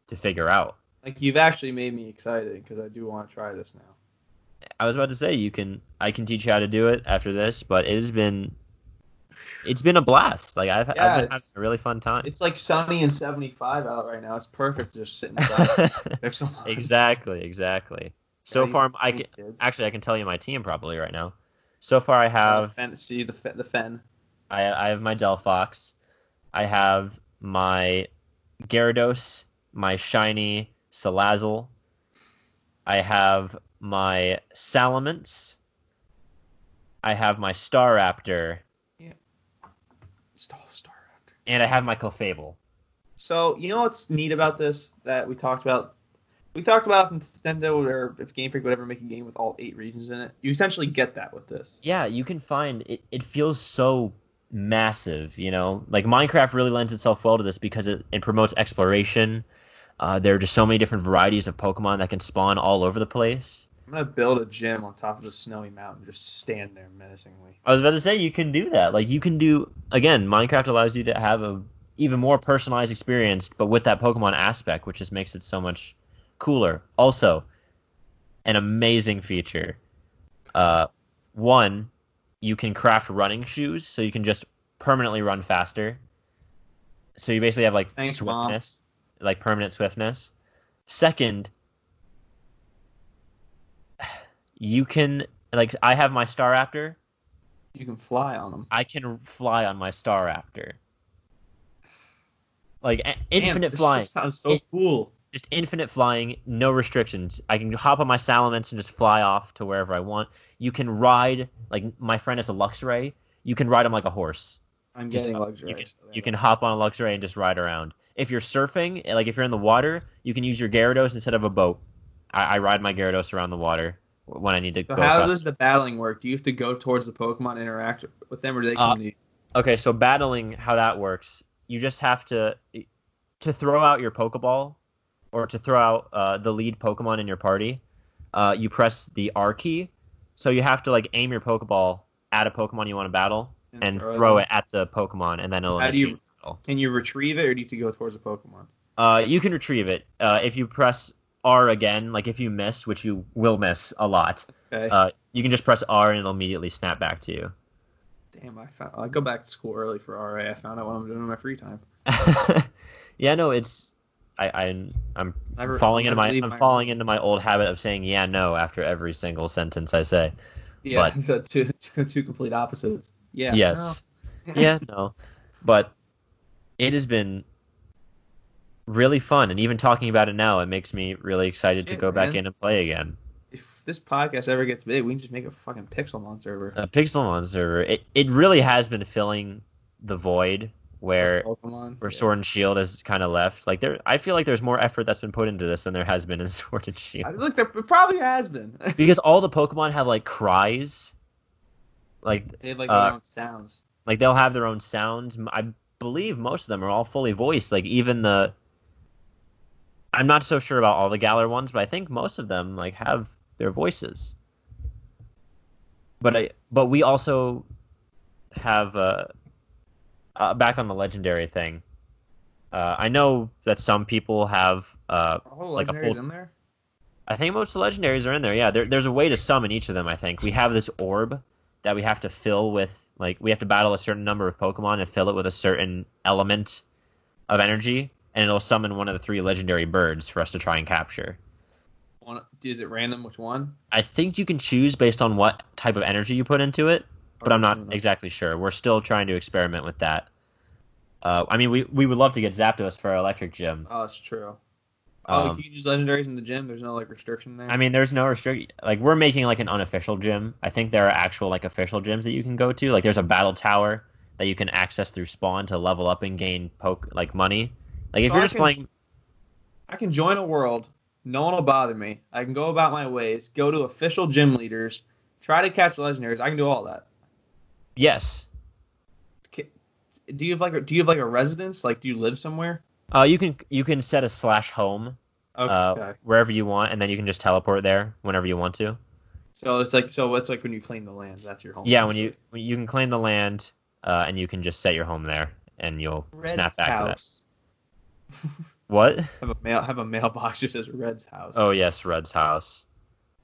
to figure out. like you've actually made me excited because I do want to try this now. I was about to say you can I can teach you how to do it after this, but it has been it's been a blast. Like I've, Yeah, I've been having a really fun time. It's like sunny and 75 out right now. It's perfect to just sitting inside. There's so much. exactly, exactly. So Yeah, far, I can kids. actually I can tell you my team probably right now. So far, I oh, have fen, see the the fen. I, I have my Delphox, I have my Gyarados, my shiny Salazzle, I have my Salamence, I have my Staraptor, Star, Star Raptor. and I have my Clefable. So you know what's neat about this that we talked about? We talked about if Nintendo or if Game Freak would ever make a game with all eight regions in it. You essentially get that with this. Yeah, you can find it. It feels so massive, you know. Like Minecraft really lends itself well to this because it, it promotes exploration. Uh, there are just so many different varieties of Pokemon that can spawn all over the place. I'm gonna build a gym on top of a snowy mountain, just stand there menacingly. I was about to say you can do that. Like you can do again, Minecraft allows you to have a even more personalized experience, but with that Pokemon aspect, which just makes it so much cooler. Also, an amazing feature. Uh, one, you can craft running shoes, so you can just permanently run faster. So you basically have like Thanks, Mom. swiftness, like permanent swiftness. Second, you can like I have my Star Staraptor. You can fly on them. I can fly on my Star Staraptor. Like Damn, infinite flying, sounds so It- cool. Just infinite flying, no restrictions. I can hop on my Salamence and just fly off to wherever I want. You can ride like my friend is a Luxray. You can ride him like a horse. I'm Just- getting uh, you can, you can hop on a Luxray and just ride around. If you're surfing, eh, like if you're in the water, you can use your Gyarados instead of a boat. I, I ride my Gyarados around the water when I need to So go. how across does the battling work? Do you have to go towards the Pokemon, interact with them, or do they Uh, come to you? Okay, so battling, how that works, you just have to eh, to throw out your Pokeball or to throw out uh, the lead Pokemon in your party. Uh, you press the R key, so you have to like aim your Pokeball at a Pokemon you want to battle and throw it at the Pokemon, and then it'll How do you- battle. Can you retrieve it, or do you have to go towards the Pokemon? Uh, you can retrieve it uh, if you press R again. Like if you miss, which you will miss a lot, Okay. uh, you can just press R and it'll immediately snap back to you. Damn, I found. I go back to school early for RA. I found out what I'm doing in my free time. yeah, no, it's I, I'm I'm Never- falling into my I'm falling into my old habit of saying yeah no after every single sentence I say. Yeah, But- so two, two two complete opposites. Yeah. yes. yeah, no. But it has been really fun. And even talking about it now, it makes me really excited to Shit, go back in and play again. If this podcast ever gets big, we can just make a fucking Pixelmon server. A Pixelmon server, it, it really has been filling the void where Pokemon. where. Sword and Shield has kind of left. Like there, I feel like there's more effort that's been put into this than there has been in Sword and I Shield look, there probably has been. because all the Pokemon have like cries, like they have like Uh, their own sounds. like they'll have their own sounds. I believe most of them are all fully voiced. Like even the, I'm not so sure about all the Galar ones, but I think most of them like have their voices. But I, but we also have uh, uh back on the legendary thing. Uh, I know that some people have. Uh, Oh, like a legendaries full- in there. I think most of the legendaries are in there. Yeah, there, there's a way to summon each of them. I think we have this orb that we have to fill with like we have to battle a certain number of Pokemon and fill it with a certain element of energy, and it'll summon one of the three legendary birds for us to try and capture. One, is it random which one? I think you can choose based on what type of energy you put into it, but I'm not exactly sure. We're still trying to experiment with that. Uh, I mean, we, we would love to get Zapdos for our electric gym. Oh, that's true. Oh, Um, you can use legendaries in the gym. There's no like restriction there. I mean, there's no restrict. Like, we're making like an unofficial gym. I think there are actual like official gyms that you can go to. Like, there's a battle tower that you can access through spawn to level up and gain poke like money. Like, if So you're I just can- playing, I can join a world. No one will bother me. I can go about my ways. Go to official gym leaders. Try to catch legendaries. I can do all that. Yes, Do you have like a, do you have like a residence? Like, do you live somewhere? uh, you can you can set a slash home Okay. uh, wherever you want, and then you can just teleport there whenever you want to. so it's like so it's like when you claim the land. That's your home. Yeah, when you when you can claim the land, uh, and you can just set your home there, and you'll Red's snap back to that. What? Have a mail have a mailbox just says Red's house. Oh yes, Red's house.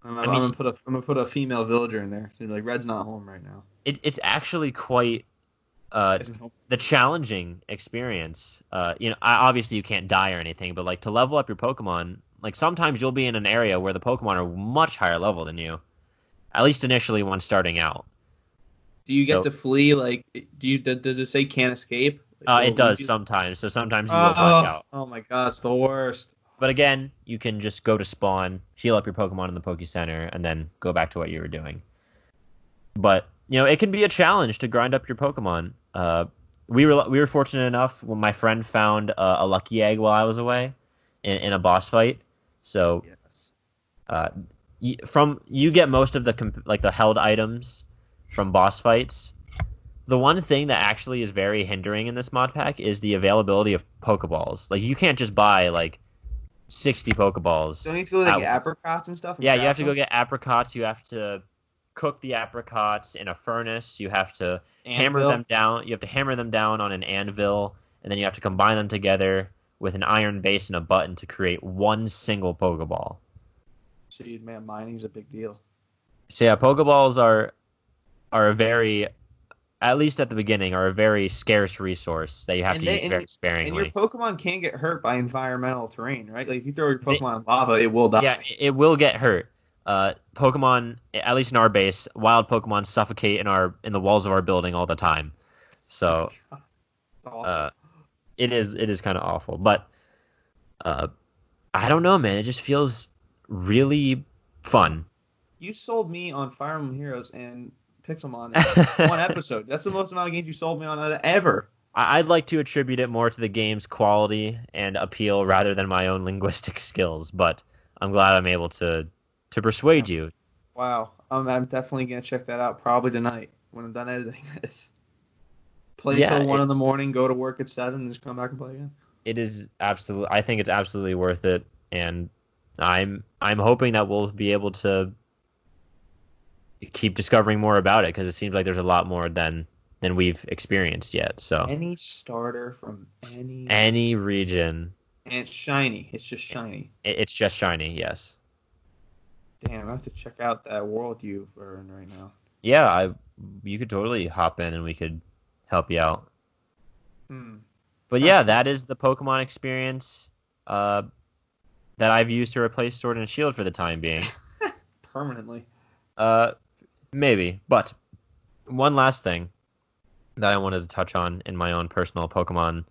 I'm, I I'm mean- gonna put a I'm gonna put a female villager in there. So, like Red's not home right now. It, it's actually quite uh, the challenging experience. Uh, you know, I, obviously you can't die or anything, but like to level up your Pokemon, like sometimes you'll be in an area where the Pokemon are much higher level than you, at least initially when starting out. Do you get to flee? Like, do you th- does it say can't escape? Uh, it does you- sometimes, so sometimes you will Oh, black out. oh my god, it's the worst. But again, you can just go to spawn, heal up your Pokemon in the Poke Center, and then go back to what you were doing. But you know, it can be a challenge to grind up your Pokemon. Uh, we were we were fortunate enough when my friend found uh, a lucky egg while I was away in, in a boss fight. So Yes. uh, y- from you get most of the comp- like the held items from boss fights. The one thing that actually is very hindering in this mod pack is the availability of Pokeballs. Like you can't just buy like sixty Pokeballs. Don't you have to go with at like once. apricots and stuff? and Yeah, you craft have to go get apricots. You have to cook the apricots in a furnace. You have to hammer them down. You have to hammer them down on an anvil, and then you have to combine them together with an iron base and a button to create one single Pokeball. See, man, mining's a big deal. So yeah, Pokeballs are are a very, at least at the beginning, are a very scarce resource that you have And to they- use and- very And sparingly. your Pokemon can't get hurt by environmental terrain, right? Like if you throw your They- Pokemon in lava, it will die. Yeah, it will get hurt. Uh, Pokemon, at least in our base, wild Pokemon suffocate in our in the walls of our building all the time. So uh, it is it is kind of awful. But uh, I don't know, man. It just feels really fun. you sold me on Fire Emblem Heroes and Pixelmon in one episode. That's the most amount of games you sold me on ever. I'd like to attribute it more to the game's quality and appeal rather than my own linguistic skills. But I'm glad I'm able to to persuade you. Wow, I'm, I'm definitely gonna check that out probably tonight when I'm done editing this. Play Yeah, till one it- in the morning, go to work at seven, and just come back and play again. It is absolutely. I think it's absolutely worth it, and I'm I'm hoping that we'll be able to keep discovering more about it because it seems like there's a lot more than than we've experienced yet. So Any starter from any any region, and it's shiny. It's just shiny. it, it's just shiny. Yes. Damn, I have to check out that world you are in right now. Yeah, I you could totally hop in and we could help you out. Hmm. But yeah, that is the Pokemon experience uh, that I've used to replace Sword and Shield for the time being. Permanently. Uh, maybe. But one last thing that I wanted to touch on in my own personal Pokemon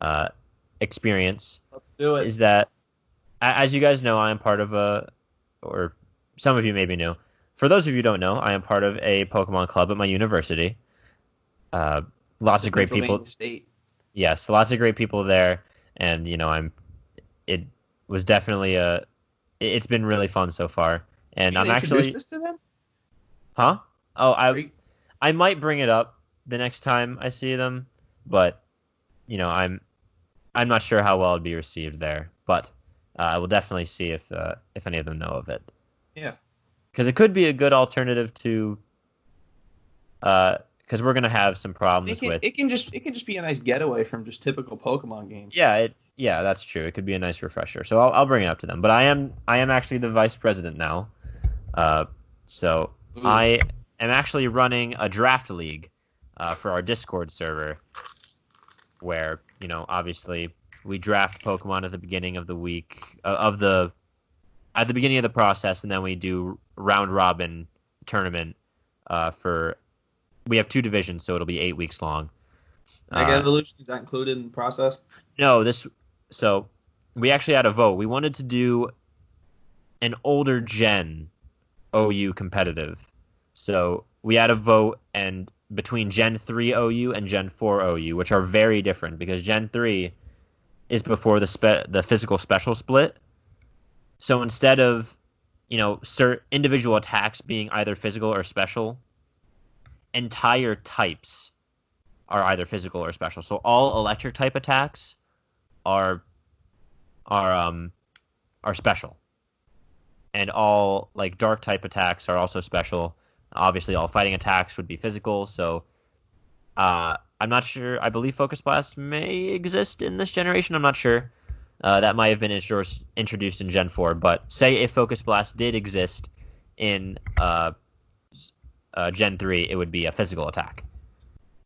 uh, experience Let's Do it. is that as you guys know, I am part of a, or some of you maybe know. For those of you who don't know, I am part of a Pokemon club at my university. Uh, lots of great people. State. Yes, lots of great people there, and you know, I'm. It was definitely a. it- It's been really fun so far, and You I'm actually. this to them. Huh? Oh, I you- I might bring it up the next time I see them, but you know, I'm I'm not sure how well it'd be received there, but uh, I will definitely see if uh, if any of them know of it. Yeah. Because it could be a good alternative to. Uh, Because we're gonna have some It problems can, with. it can just it can just be a nice getaway from just typical Pokemon games. Yeah, it yeah, that's true. It could be a nice refresher. So I'll, I'll bring it up to them. But I am I am actually the vice president now. Uh, so Ooh. I am actually running a draft league uh, for our Discord server, where you know obviously we draft Pokemon at the beginning of the week uh, of the at the beginning of the process, and then we do round robin tournament uh, for. We have two divisions, so it'll be eight weeks long. Mega Uh, Evolution is that included in the process? no, this. So we actually had a vote. We wanted to do an older gen OU competitive. So we had a vote, and between Gen 3 OU and Gen 4 OU, which are very different because Gen 3 is before the spe- the physical special split. So instead of, you know, cert- individual attacks being either physical or special, entire types are either physical or special. So all electric type attacks are are um are special. And all like dark type attacks are also special. Obviously all fighting attacks would be physical, so uh I'm not sure. I believe Focus Blast may exist in this generation. I'm not sure. Uh, that might have been intro- introduced in Gen 4, but say if Focus Blast did exist in uh, uh, Gen 3, it would be a physical attack.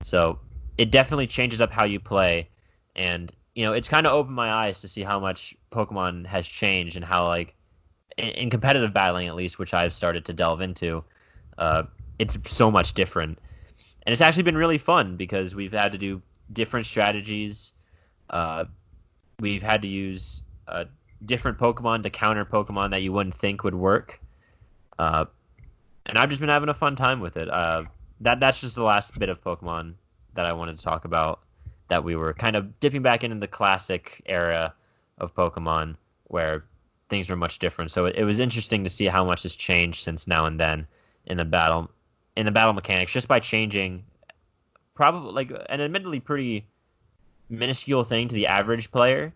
So it definitely changes up how you play, and you know it's kind of opened my eyes to see how much Pokemon has changed and how like in, competitive battling at least, which I've started to delve into, uh, it's so much different, and it's actually been really fun because we've had to do different strategies. Uh, we've had to use uh, different Pokemon to counter Pokemon that you wouldn't think would work. Uh, and I've just been having a fun time with it. Uh, that that's just the last bit of Pokemon that I wanted to talk about. That we were kind of dipping back into the classic era of Pokemon, where things were much different. So it, it was interesting to see how much has changed since now and then in the battle, in the battle mechanics, just by changing, probably like an admittedly pretty minuscule thing to the average player,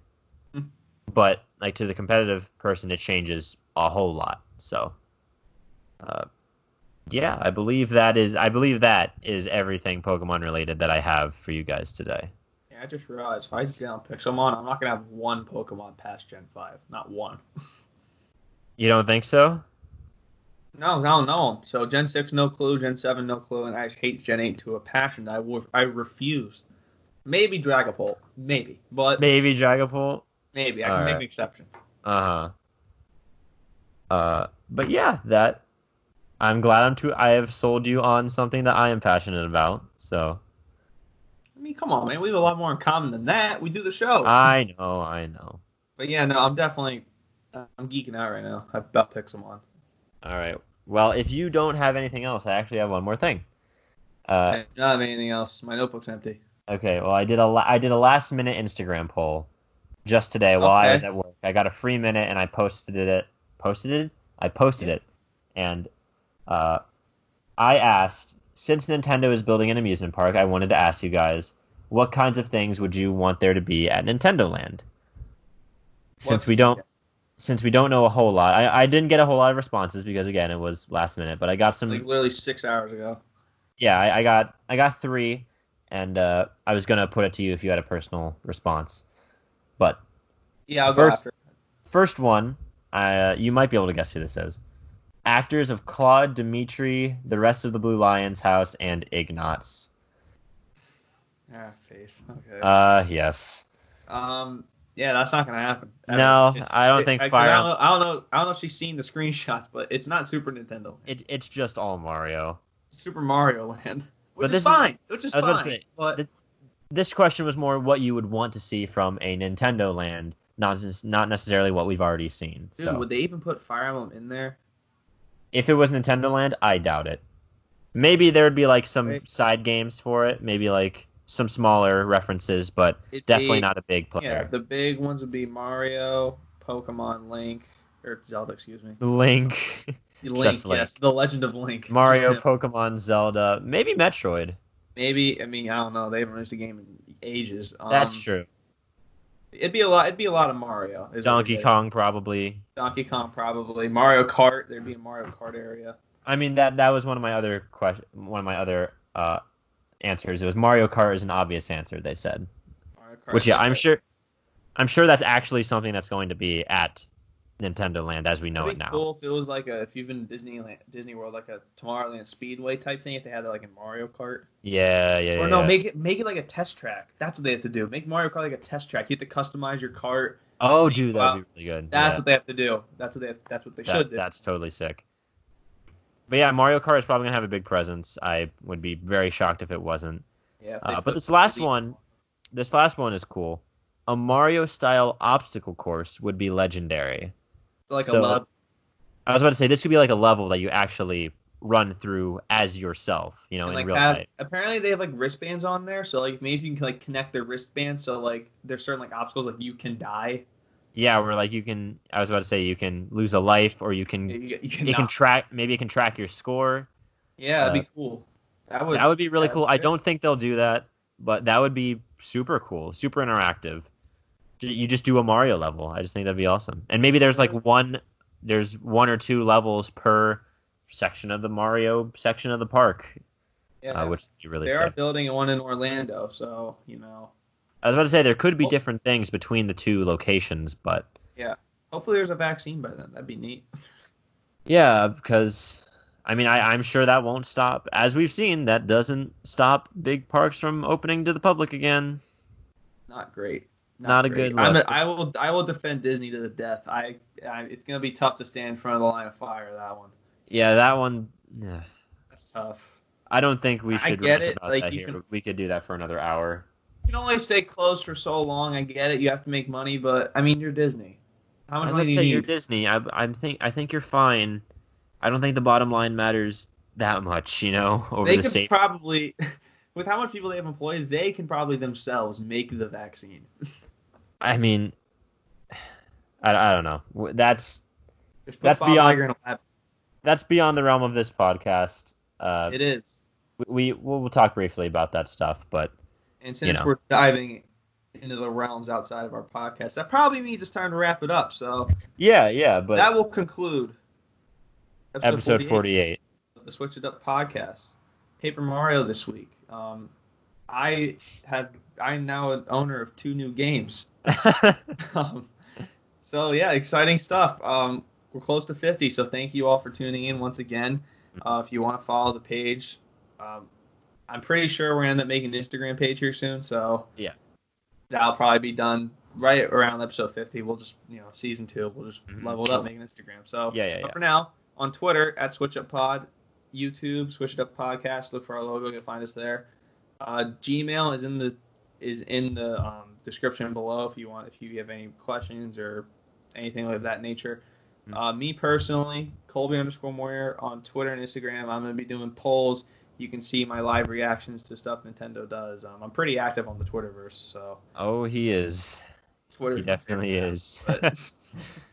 Mhm. but like to the competitive person, it changes a whole lot. So, uh, yeah, I believe that is I believe that is everything Pokemon related that I have for you guys today. I just realized if I get on Pixelmon, I'm not gonna have one Pokemon past Gen Five. Not one. You don't think so? No, I don't know. So Gen Six, no clue. Gen Seven, no clue. And I just hate Gen Eight to a passion. I will, I refuse. Maybe Dragapult, maybe, but Maybe Dragapult. maybe I can All make an exception. Uh huh. Uh, but yeah, that I'm glad I'm too. I have sold you on something that I am passionate about. So I mean, come on, man. We have a lot more in common than that. We do the show. I know, I know. but yeah, no, I'm definitely, I'm geeking out right now I about Pixelmon. All right. Well, if you don't have anything else, I actually have one more thing. Uh, I don't have anything else. My notebook's empty. okay. Well, I did a la- I did a last minute Instagram poll just today while I was at work. I got a free minute and I posted it. Posted it. I posted Yeah. it, and uh, I asked since Nintendo is building an amusement park, I wanted to ask you guys what kinds of things would you want there to be at Nintendo Land? Since we don't since we don't know a whole lot, I, I didn't get a whole lot of responses because again it was last minute, but I got some Like literally six hours ago. yeah, I, I got I got three, and uh, I was gonna put it to you if you had a personal response. But Yeah, I'll First- go after. first one, uh, you might be able to guess who this is. Actors of Claude, Dimitri, the rest of the Blue Lions house, and Ignatz. Ah, faith. Okay. Uh, yes. um. Yeah, that's not gonna happen. No, It's- I don't think I, Fire- I don't, know, I don't know. I don't know if she's seen the screenshots, but it's not Super Nintendo. It, it's just all Mario. Super Mario Land, which this is is- fine. Which is I was fine. about to say, but th- This question was more what you would want to see from a Nintendo Land not just, not necessarily what we've already seen. Dude, so would they even put Fire Emblem in there? If it was Nintendo Land, I doubt it. Maybe there would be like some Right. side games for it, maybe like some smaller references, but It'd definitely be- not a big player. Yeah, the big ones would be Mario, Pokemon, Link, or Zelda, excuse me. Link, Link, Link. yes, the Legend of Link. Mario, Pokemon, Zelda, maybe Metroid. Maybe I mean I don't know. They haven't released a game in ages. Um, That's true. It'd be a lot. It'd be a lot of Mario. Donkey. Kong probably. Donkey Kong probably. Mario Kart. There'd be a Mario Kart area. I mean that that was one of my other question, one of my other uh, answers. It was Mario Kart is an obvious answer. They said, Mario Kart. which yeah, I'm sure, I'm sure that's actually something that's going to be at Nintendo Land as we know it now. cool if it was like a if you've been to Disneyland, Disney World, like a Tomorrowland Speedway type thing. If they had that like in Mario Kart. Yeah, yeah, yeah. Or no, yeah. make it make it like a test track. That's what they have to do. Make Mario Kart like a test track. You have to customize your cart. Oh, dude, that'd be really good. That's Yeah. what they have to do. That's what they. Have, that's what they That- should do. That's totally sick. But yeah, Mario Kart is probably gonna have a big presence. I would be very shocked if it wasn't. yeah. Uh, but this last one, this last one is cool. A Mario style obstacle course would be legendary. Like so- a lot. I was about to say this could be like a level that you actually run through as yourself, you know, and in like real have, life. apparently they have like wristbands on there, so like maybe you can like connect their wristbands, so like there's certain like obstacles like you can die. Yeah, where like you can. I was about to say you can lose a life, or you can. You, you can, It can track. Maybe it can track your score. yeah, that'd uh, be cool. That would that would be really cool. be I don't think they'll do that, but that would be super cool, super interactive. You just do a Mario level. I just think that'd be awesome. And maybe there's like one, there's one or two levels per section of the Mario section of the park, Yeah, uh, which you really they sick. are building one in Orlando, so you know. I was about to say there could be Well- different things between the two locations, but yeah, Hopefully, there's a vaccine by then. That'd be neat. yeah, because I mean I, I'm sure that won't stop. As we've seen, that doesn't stop big parks from opening to the public again. Not great. Not a great. good I'm a, look. I will. I will defend Disney to the death. I, I. It's gonna be tough to stand in front of the line of fire. That one. Yeah, that one. Yeah. That's tough. I don't think we I should get rant it, about like, that you here. can- We could do that for another hour. You can only stay closed for so long. I get it. You have to make money, but I mean, you're Disney. How I much was money gonna do you say need? you're Disney. I, I'm think I think you're fine. I don't think the bottom line matters that much, you know, over they the could same. probably, with how much people they have employed, they can probably themselves make the vaccine. I mean, I, I don't know. That's That's Bob beyond- Iger in a lab. that's beyond the realm of this podcast. Uh, It is. we we'll, we'll talk briefly about that stuff, but And since know. we're diving into the realms outside of our podcast, that probably means it's time to wrap it up. So yeah, yeah. But that will conclude episode 48. of the Switch It Up podcast. Paper Mario this week. Um, I have I'm now an owner of two new games. Um, so yeah, exciting stuff. Um, we're close to 50, so thank you all for tuning in once again. Uh, if you want to follow the page, um, I'm pretty sure we're gonna end up making an Instagram page here soon. So Yeah. that'll probably be done right around episode 50. We'll just you know season two, we'll just Mhm. level it up, make an Instagram. So Yeah, yeah, but yeah. for now, on Twitter at Switch Up Pod, YouTube Switch It Up Podcast. Look for our logo, you'll find us there. Uh, Gmail is in the is in the um, description below if you want if you have any questions or anything of that nature. Mhm. Uh, me personally, Colby underscore Moyer on Twitter and Instagram. I'm going to be doing polls. You can see my live reactions to stuff Nintendo does. Um, I'm pretty active on the Twitterverse, so oh, he is. Twitter He definitely is. But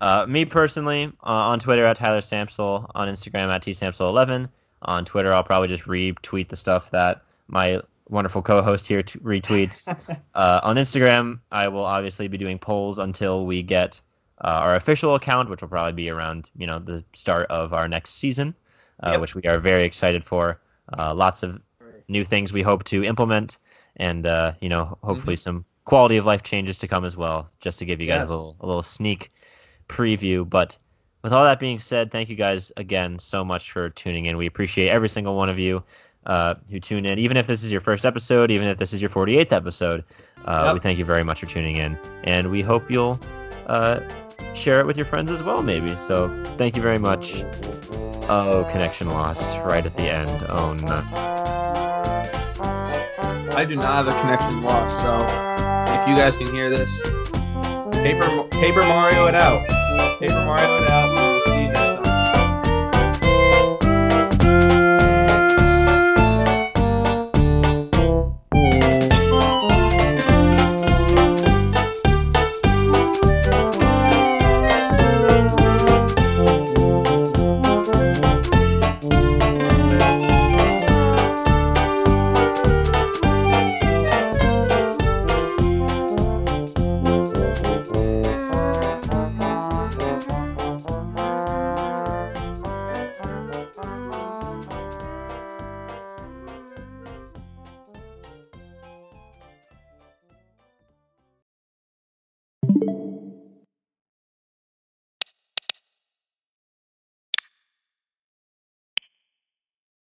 Uh, me personally, uh, on Twitter at Tyler Samsel, on Instagram at tsamsel11. On Twitter, I'll probably just retweet the stuff that my wonderful co-host here t- retweets. uh, on Instagram, I will obviously be doing polls until we get uh, our official account, which will probably be around you know the start of our next season, uh, Yep. which we are very excited for. Uh, lots of new things we hope to implement, and uh, you know hopefully some quality of life changes to come as well. Just to give you guys Yes. a little a little sneak preview. But with all that being said, thank you guys again so much for tuning in. We appreciate every single one of you uh, who tune in, even if this is your first episode, even if this is your 48th episode. Uh, Yep. We thank you very much for tuning in, and we hope you'll uh, share it with your friends as well, maybe. So thank you very much. Oh, connection lost right at the end. Oh no. I do not have a connection lost, so if you guys can hear this, Paper Paper Mario it out. Paper Mario it out.